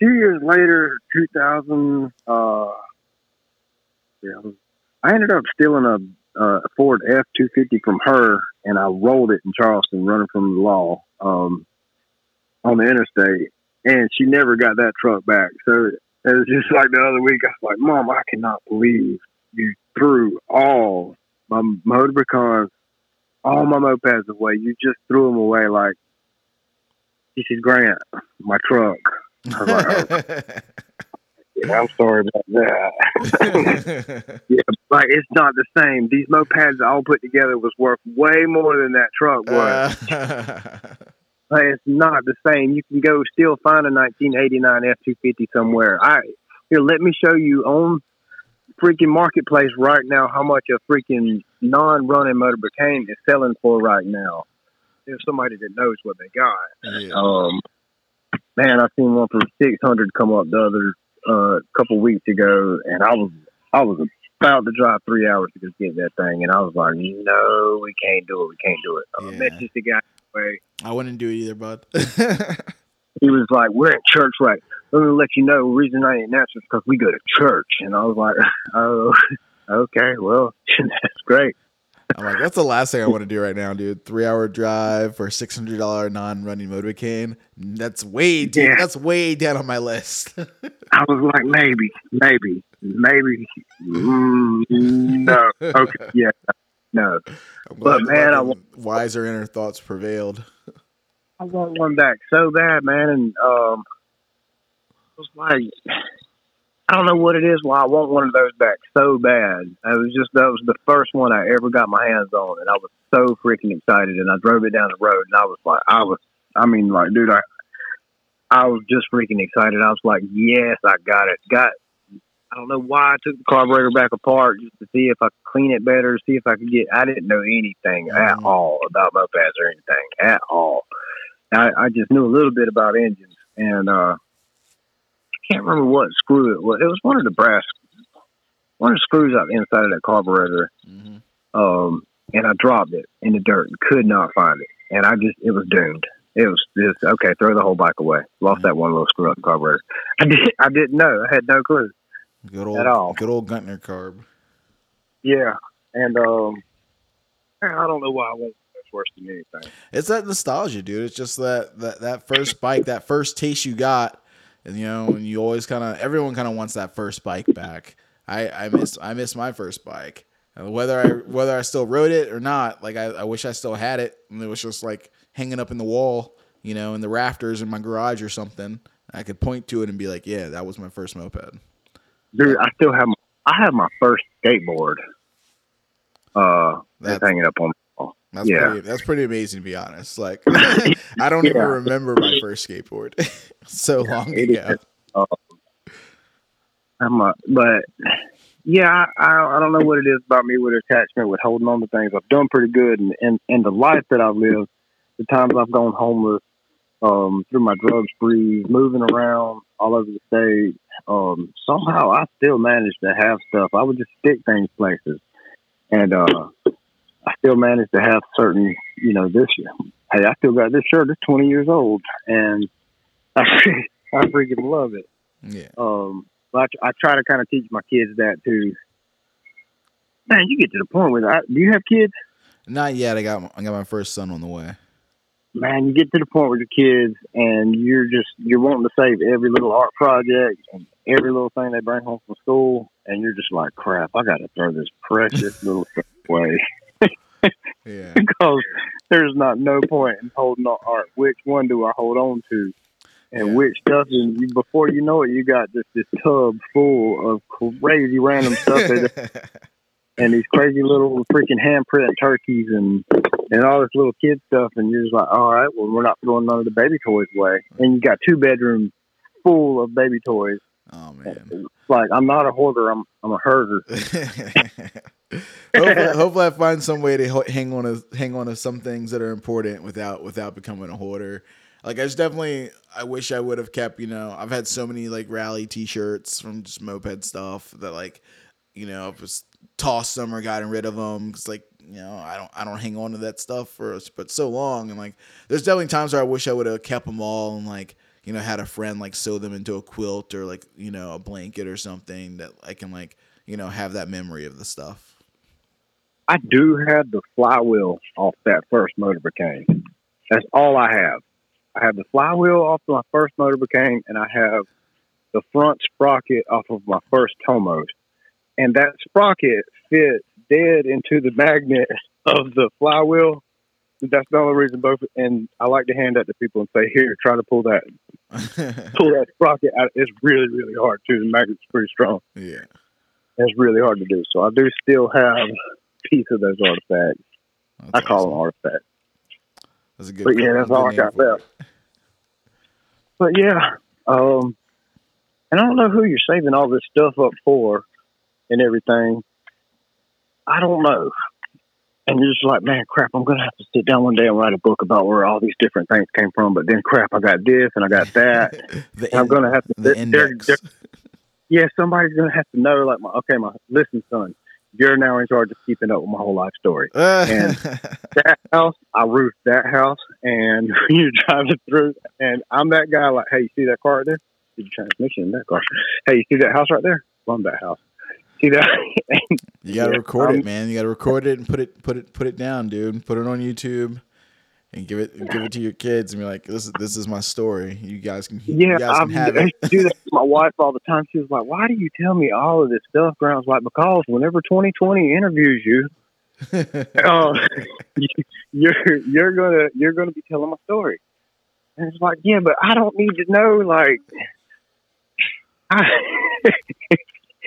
two years later, two thousand uh yeah, I ended up stealing a, a Ford F two fifty from her and I rolled it in Charleston running from the law, um on the interstate. And she never got that truck back. So it was just like the other week, I was like, Mom, I cannot believe you threw all my Motobecanes, all my mopeds away. You just threw them away like he said, Grant, my truck. I was like, "Oh, yeah, I'm sorry about that. yeah, like it's not the same. These mopeds all put together was worth way more than that truck was. It's not the same. You can go still find a 1989 F250 somewhere. I here, let me show you on freaking marketplace right now how much a freaking non-running Motobecane is selling for right now. There's somebody that knows what they got. yeah. Um, man, I seen one for six hundred come up the other uh, couple weeks ago, and I was I was about to drive three hours to go get that thing, and I was like, no, we can't do it, we can't do it. I Yeah. messaged the guy. Way. I wouldn't do it either, bud. He was like, "We're at church, right? Let me let you know. The reason I ain't answering is because we go to church." And I was like, "Oh, okay, well, that's great." I'm like, that's the last thing I want to do right now, dude. Three hour drive for six hundred dollar non running Motobecane. That's way down, Yeah. that's way down on my list. I was like, "Maybe, maybe, maybe, mm, no, okay, yeah, no." But, man, I fucking wiser inner thoughts prevailed. I want one back so bad, man, and um, it was like I don't know what it is why I want one of those back so bad. It was just that was the first one I ever got my hands on, and I was so freaking excited. And I drove it down the road, and I was like, I was, I mean, like, dude, I, I was just freaking excited. I was like, yes, I got it. Got. I don't know why I took the carburetor back apart just to see if I could clean it better, see if I could get. I didn't know anything at Mhm. all about mopeds or anything at all. I, I just knew a little bit about engines, and uh, I can't remember what screw it was. It was one of the brass, one of the screws up inside of that carburetor. Mhm. Um, and I dropped it in the dirt and could not find it, and I just it was doomed. It was just okay. Throw the whole bike away. Lost that one little screw up carburetor. I did. I didn't know. I had no clue. Good old At all. good old Gurtner carb. Yeah, and um, I don't know why I won't. Worse than anything. It's that nostalgia, dude. It's just that that that first bike, that first taste you got, and you know, and you always kind of everyone kind of wants that first bike back. I I miss I miss my first bike. And whether I whether I still rode it or not, like I, I wish I still had it. And it was just like hanging up in the wall, you know, in the rafters in my garage or something. I could point to it and be like, yeah, that was my first moped. Dude, I still have. My, I have my first skateboard. Uh, that's hanging up on. That's Yeah. pretty that's pretty amazing to be honest. Like I don't even remember my first skateboard. so long it ago. is. I'm a, but yeah, I, I I don't know what it is about me with attachment, with holding on to things. I've done pretty good, and and, and the life that I've lived, the times I've gone homeless, um, through my drug sprees, moving around all over the state, um, somehow I still managed to have stuff. I would just stick things places, and uh, I still managed to have certain, you know, this. Hey, I still got this shirt. It's twenty years old, and I I freaking love it. Yeah. Um, but I, I try to kind of teach my kids that too. Man, you get to the point where I, do you have kids? Not yet. I got I got my first son on the way. Man, you get to the point with your kids, and you're just you're wanting to save every little art project and every little thing they bring home from school, and you're just like, crap, I got to throw this precious little stuff away Yeah. because there's not no point in holding on. art. which one do I hold on to? And Yeah. which stuff, and you, before you know it, you got just this tub full of crazy random stuff that and these crazy little freaking handprint turkeys and and all this little kid stuff, and you're just like, all right, well, we're not throwing none of the baby toys away, and you got two bedrooms full of baby toys. oh man. It's like I'm not a hoarder, I'm I'm a herder. hopefully, hopefully, I find some way to hang on to hang on to some things that are important without without becoming a hoarder. Like I just definitely, I wish I would have kept. You know, I've had so many like rally T-shirts from just moped stuff that like, you know, I've just tossed them or gotten rid of them because like you know I don't I don't hang on to that stuff for but so long and like there's definitely times where I wish I would have kept them all and like you know had a friend like sew them into a quilt or like you know a blanket or something that I can like you know have that memory of the stuff. I do have the flywheel off that first motorbike. That's all I have. I have the flywheel off my first motorbike, and I have the front sprocket off of my first Tomos. And that sprocket fits dead into the magnet of the flywheel. That's the only reason both. And I like to hand that to people and say, "Here, try to pull that pull that sprocket out." It's really, really hard too. The magnet's pretty strong. yeah. It's really hard to do. So I do still have a piece of those artifacts. That's I call awesome. them artifacts. That's a good. But yeah, that's all I got left. But yeah, um, and I don't know who you're saving all this stuff up for and everything. I don't know. And you're just like, man, crap, I'm going to have to sit down one day and write a book about where all these different things came from. But then, crap, I got this and I got that. I'm going to have to, the they're- they're- yeah, somebody's going to have to know, like, my, okay, my, listen, son, you're now in charge of keeping up with my whole life story. and- that house, I roofed that house, and you're driving through, and I'm that guy. Like, hey, you see that car right there? See the transmission in that car? Hey, you see that house right there? Love that house. See that? you gotta Yeah, record um, it, man. You gotta record it and put it put it put it down, dude. Put it on YouTube and give it give it to your kids and be like, this is this is my story. You guys can yeah, you guys I, can have I it. do that to my wife all the time. She was like, "Why do you tell me all of this stuff?" And I was like, "Because whenever 2020 interviews you, uh, you're you're gonna you're gonna be telling my story." And it's like, yeah, but I don't need to know like. I,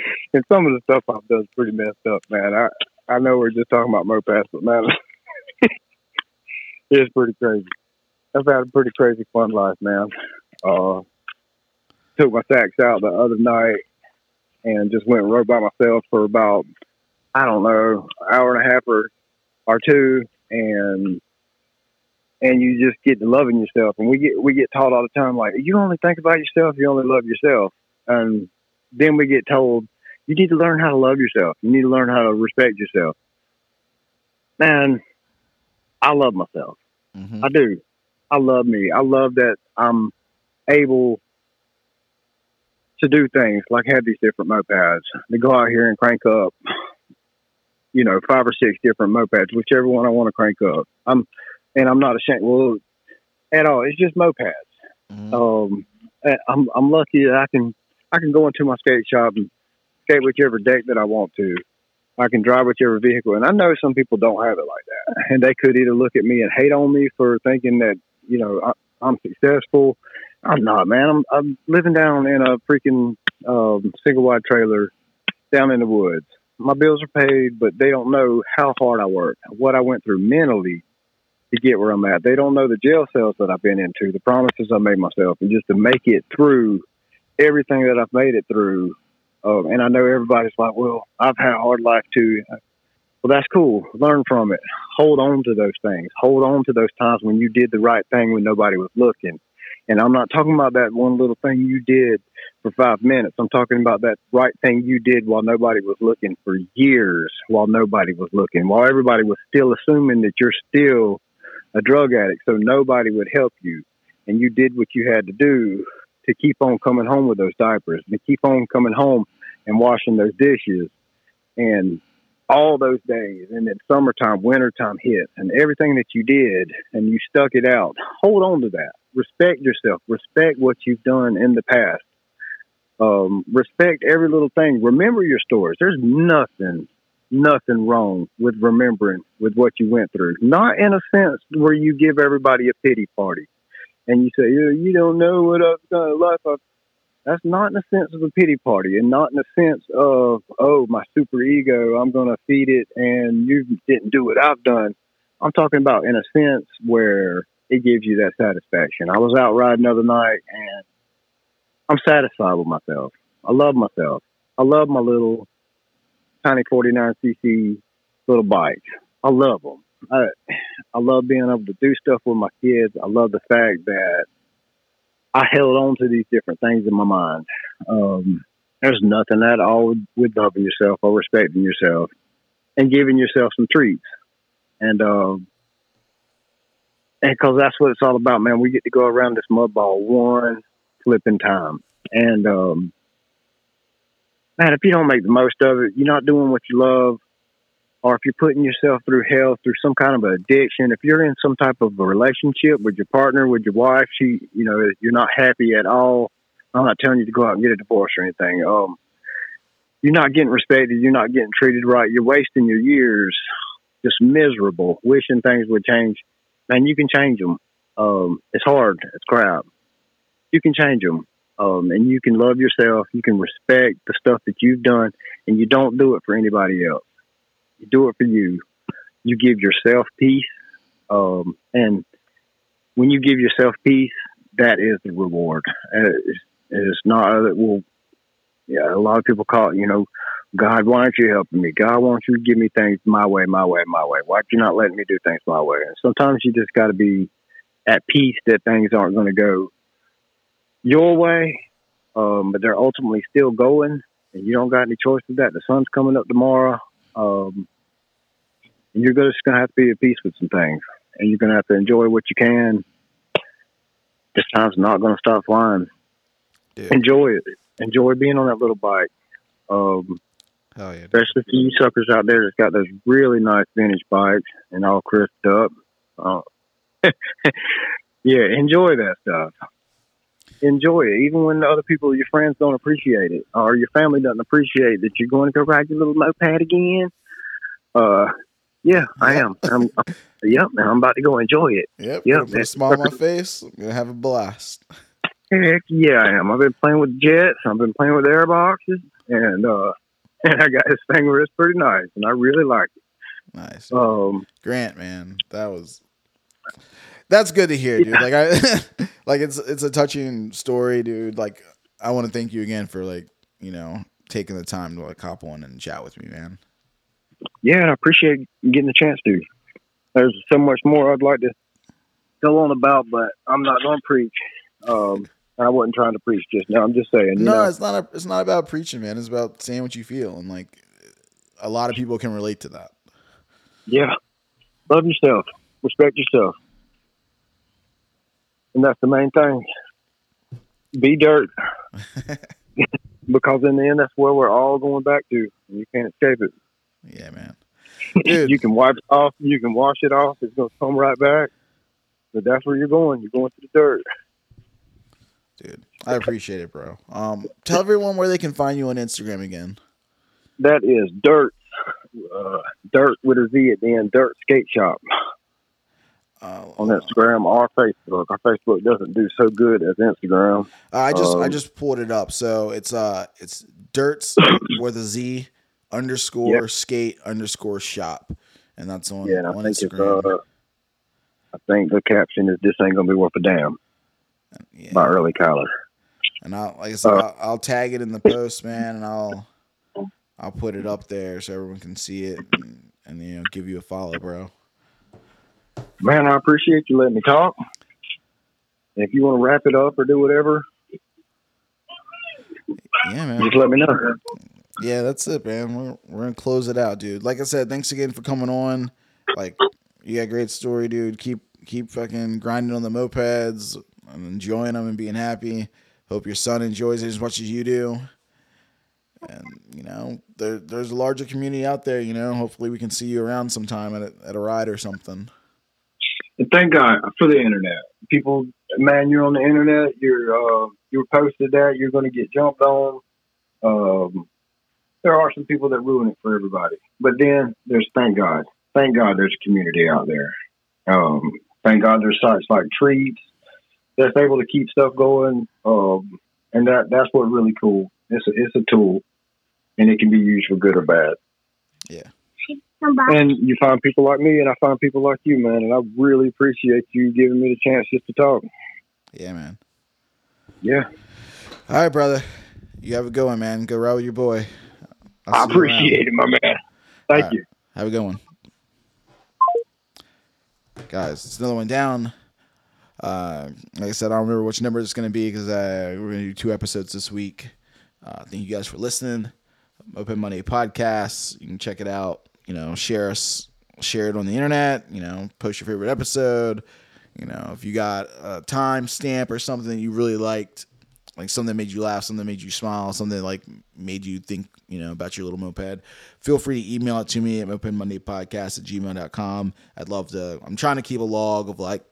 and some of the stuff I've done is pretty messed up, man. I I know we're just talking about mopeds, but man, it's pretty crazy. I've had a pretty crazy fun life, man. Uh, took my Sachs out the other night and just went and rode by myself for about I don't know, hour and a half or or two, and and you just get to loving yourself. And we get we get taught all the time like you only think about yourself, you only love yourself, and then we get told you need to learn how to love yourself. You need to learn how to respect yourself. Man, I love myself. Mhm. I do. I love me. I love that I'm able to do things like have these different mopeds to go out here and crank up, you know, five or six different mopeds, whichever one I want to crank up. I'm, and I'm not ashamed. Well, at all. It's just mopeds. Mhm. Um, I'm I'm lucky that I can I can go into my skate shop and skate whichever deck that I want to. I can drive whichever vehicle, and I know some people don't have it like that, and they could either look at me and hate on me for thinking that you know I, I'm successful. I'm not, man. I'm I'm living down in a freaking um, single wide trailer down in the woods. My bills are paid, but they don't know how hard I work, what I went through mentally to get where I'm at. They don't know the jail cells that I've been into, the promises I made myself, and just to make it through everything that I've made it through. Um, and I know everybody's like, well, I've had a hard life too. Well, that's cool. Learn from it. Hold on to those things. Hold on to those times when you did the right thing when nobody was looking. And I'm not talking about that one little thing you did for five minutes. I'm talking about that right thing you did while nobody was looking for years, while nobody was looking, while everybody was still assuming that you're still a drug addict, so nobody would help you. And you did what you had to do to keep on coming home with those diapers, to keep on coming home and washing those dishes. And all those days, and then summertime, wintertime hits, and everything that you did, and you stuck it out. Hold on to that. Respect yourself. Respect what you've done in the past. Um, respect every little thing. Remember your stories. There's nothing nothing wrong with remembering with what you went through. Not in a sense where you give everybody a pity party and you say, you, don't know what I've done in life. I've, that's not in the sense of a pity party and not in the sense of, oh, my super ego, I'm going to feed it and you didn't do what I've done. I'm talking about in a sense where it gives you that satisfaction. I was out riding the other night and I'm satisfied with myself. I love myself. I love my little tiny 49cc little bikes. I love them. I, I love being able to do stuff with my kids. I love the fact that I held on to these different things in my mind. Um, there's nothing at all with, loving yourself or respecting yourself and giving yourself some treats. And, um, and cause that's what it's all about, man. We get to go around this mud ball one flipping time. And, um, man, if you don't make the most of it, you're not doing what you love, or if you're putting yourself through hell through some kind of an addiction, if you're in some type of a relationship with your partner, with your wife, she, you know, you're not happy at all. I'm not telling you to go out and get a divorce or anything. Um, you're not getting respected. You're not getting treated right. You're wasting your years just miserable, wishing things would change. Man, you can change them. Um, it's hard. It's crap. You can change them um, and you can love yourself. You can respect the stuff that you've done, and you don't do it for anybody else. Do it for you. You give yourself peace, um, and when you give yourself peace, that is the reward. Uh, it's, it's not that well. Yeah, a lot of people call it, you know, God, why aren't you helping me? God, why don't you give me things my way, my way, my way? Why are you not letting me do things my way? And sometimes you just got to be at peace that things aren't going to go your way, um, but they're ultimately still going, and you don't got any choice with that. The sun's coming up tomorrow, um, and you're just going to have to be at peace with some things, and you're going to have to enjoy what you can. This time's not going to stop flying. Dude. Enjoy it. Enjoy being on that little bike. Um, Hell yeah. especially for you suckers out there that's got those really nice vintage bikes and all crisped up. Uh, yeah, enjoy that stuff. Enjoy it, even when the other people, your friends, don't appreciate it, or your family doesn't appreciate that you're going to go ride your little moped again. Uh, yeah, I am. I'm, I'm, yep, I'm about to go enjoy it. Yep. Yep, Put a smile on my face. I'm gonna have a blast. Heck yeah, I am. I've been playing with jets. I've been playing with airboxes, and uh, and I got this thing where it's pretty nice, and I really like it. Nice. Um, Grant, man, that was that's good to hear, dude. Like I like it's it's a touching story, dude. Like I want to thank you again for like, you know, taking the time to like hop on and chat with me, man. Yeah, I appreciate getting the chance to. There's so much more I'd like to go on about, but I'm not going to preach. Um, I wasn't trying to preach just now. I'm just saying, you no, know, it's not a, it's not about preaching, man. It's about saying what you feel and like a lot of people can relate to that. yeah, love yourself, respect yourself. and that's the main thing. Be dirt, because in the end, that's where we're all going back to. And you can't escape it. Yeah, man. You can wipe it off, you can wash it off. It's gonna come right back. But that's where you're going. You're going to the dirt. Dude, I appreciate it, bro. Um, tell everyone where they can find you on Instagram again. That is dirt, uh, dirt with a Z at the end. Dirt Skate Shop Uh, on Instagram or Facebook. Our Facebook doesn't do so good as Instagram. I just I Um, just pulled it up. So it's uh it's dirts with a Z underscore Yep. skate underscore shop, and that's on Yeah, and I on think Instagram. uh, I think the caption is "This ain't gonna be worth a damn" yeah. by Early Kyler. And I'll like I said, Uh, I'll, I'll tag it in the post, man, and I'll I'll put it up there so everyone can see it and, and you know give you a follow, bro. Man, I appreciate you letting me talk. If you want to wrap it up or do whatever, Yeah, man. just let me know. Yeah, that's it, man. We're we're gonna close it out, dude. Like I said, thanks again for coming on. Like, you got a great story, dude. Keep keep fucking grinding on the mopeds and enjoying them and being happy. Hope your son enjoys it as much as you do. And you know, there there's a larger community out there. You know, hopefully we can see you around sometime at a, at a ride or something. And thank God for the internet. People, man, you're on the internet. You're uh, you're posted that you're going to get jumped on. Um, there are some people that ruin it for everybody, but then there's thank God, thank God there's a community out there. Um, thank God there's sites like Treats that's able to keep stuff going, um, and that that's what really cool. It's a, it's a tool, and it can be used for good or bad. Yeah. And you find people like me, and I find people like you, man. And I really appreciate you giving me the chance just to talk. Yeah, man. Yeah, All right, brother. You have a good one, man. Go ride with your boy. I'll I see you around. appreciate it, my man. Thank right. you. Have a good one. Guys, it's another one down. Uh, like I said, I don't remember which number it's going to be because uh, we're going to do two episodes this week. Uh, thank you guys for listening. Open Monday podcast. You can check it out. You know, share us, share it on the internet. You know, post your favorite episode. You know, if you got a time stamp or something you really liked, like something that made you laugh, something that made you smile, something that like made you think, you know, about your little moped, feel free to email it to me at mopedmondaypodcast at gmail.com. I'd love to, I'm trying to keep a log of like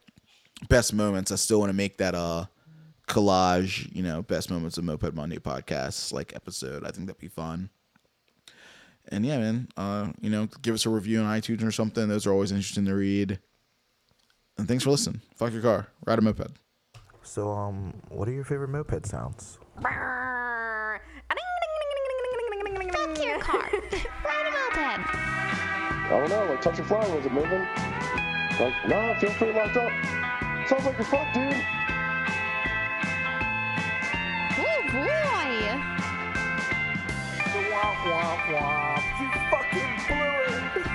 best moments. I still want to make that uh collage, you know, best moments of Moped Monday podcast like episode. I think that'd be fun. And yeah, man, uh, you know, give us a review on iTunes or something. Those are always interesting to read. And thanks for listening. Fuck your car. Ride a moped. So, um, what are your favorite moped sounds? Fuck your car. Ride a moped. I don't know, like touch a flower, is it moving? Like, nah, it feels pretty locked up. Sounds like you're fucked, dude. Oh boy. Womp womp womp. You fucking blew it.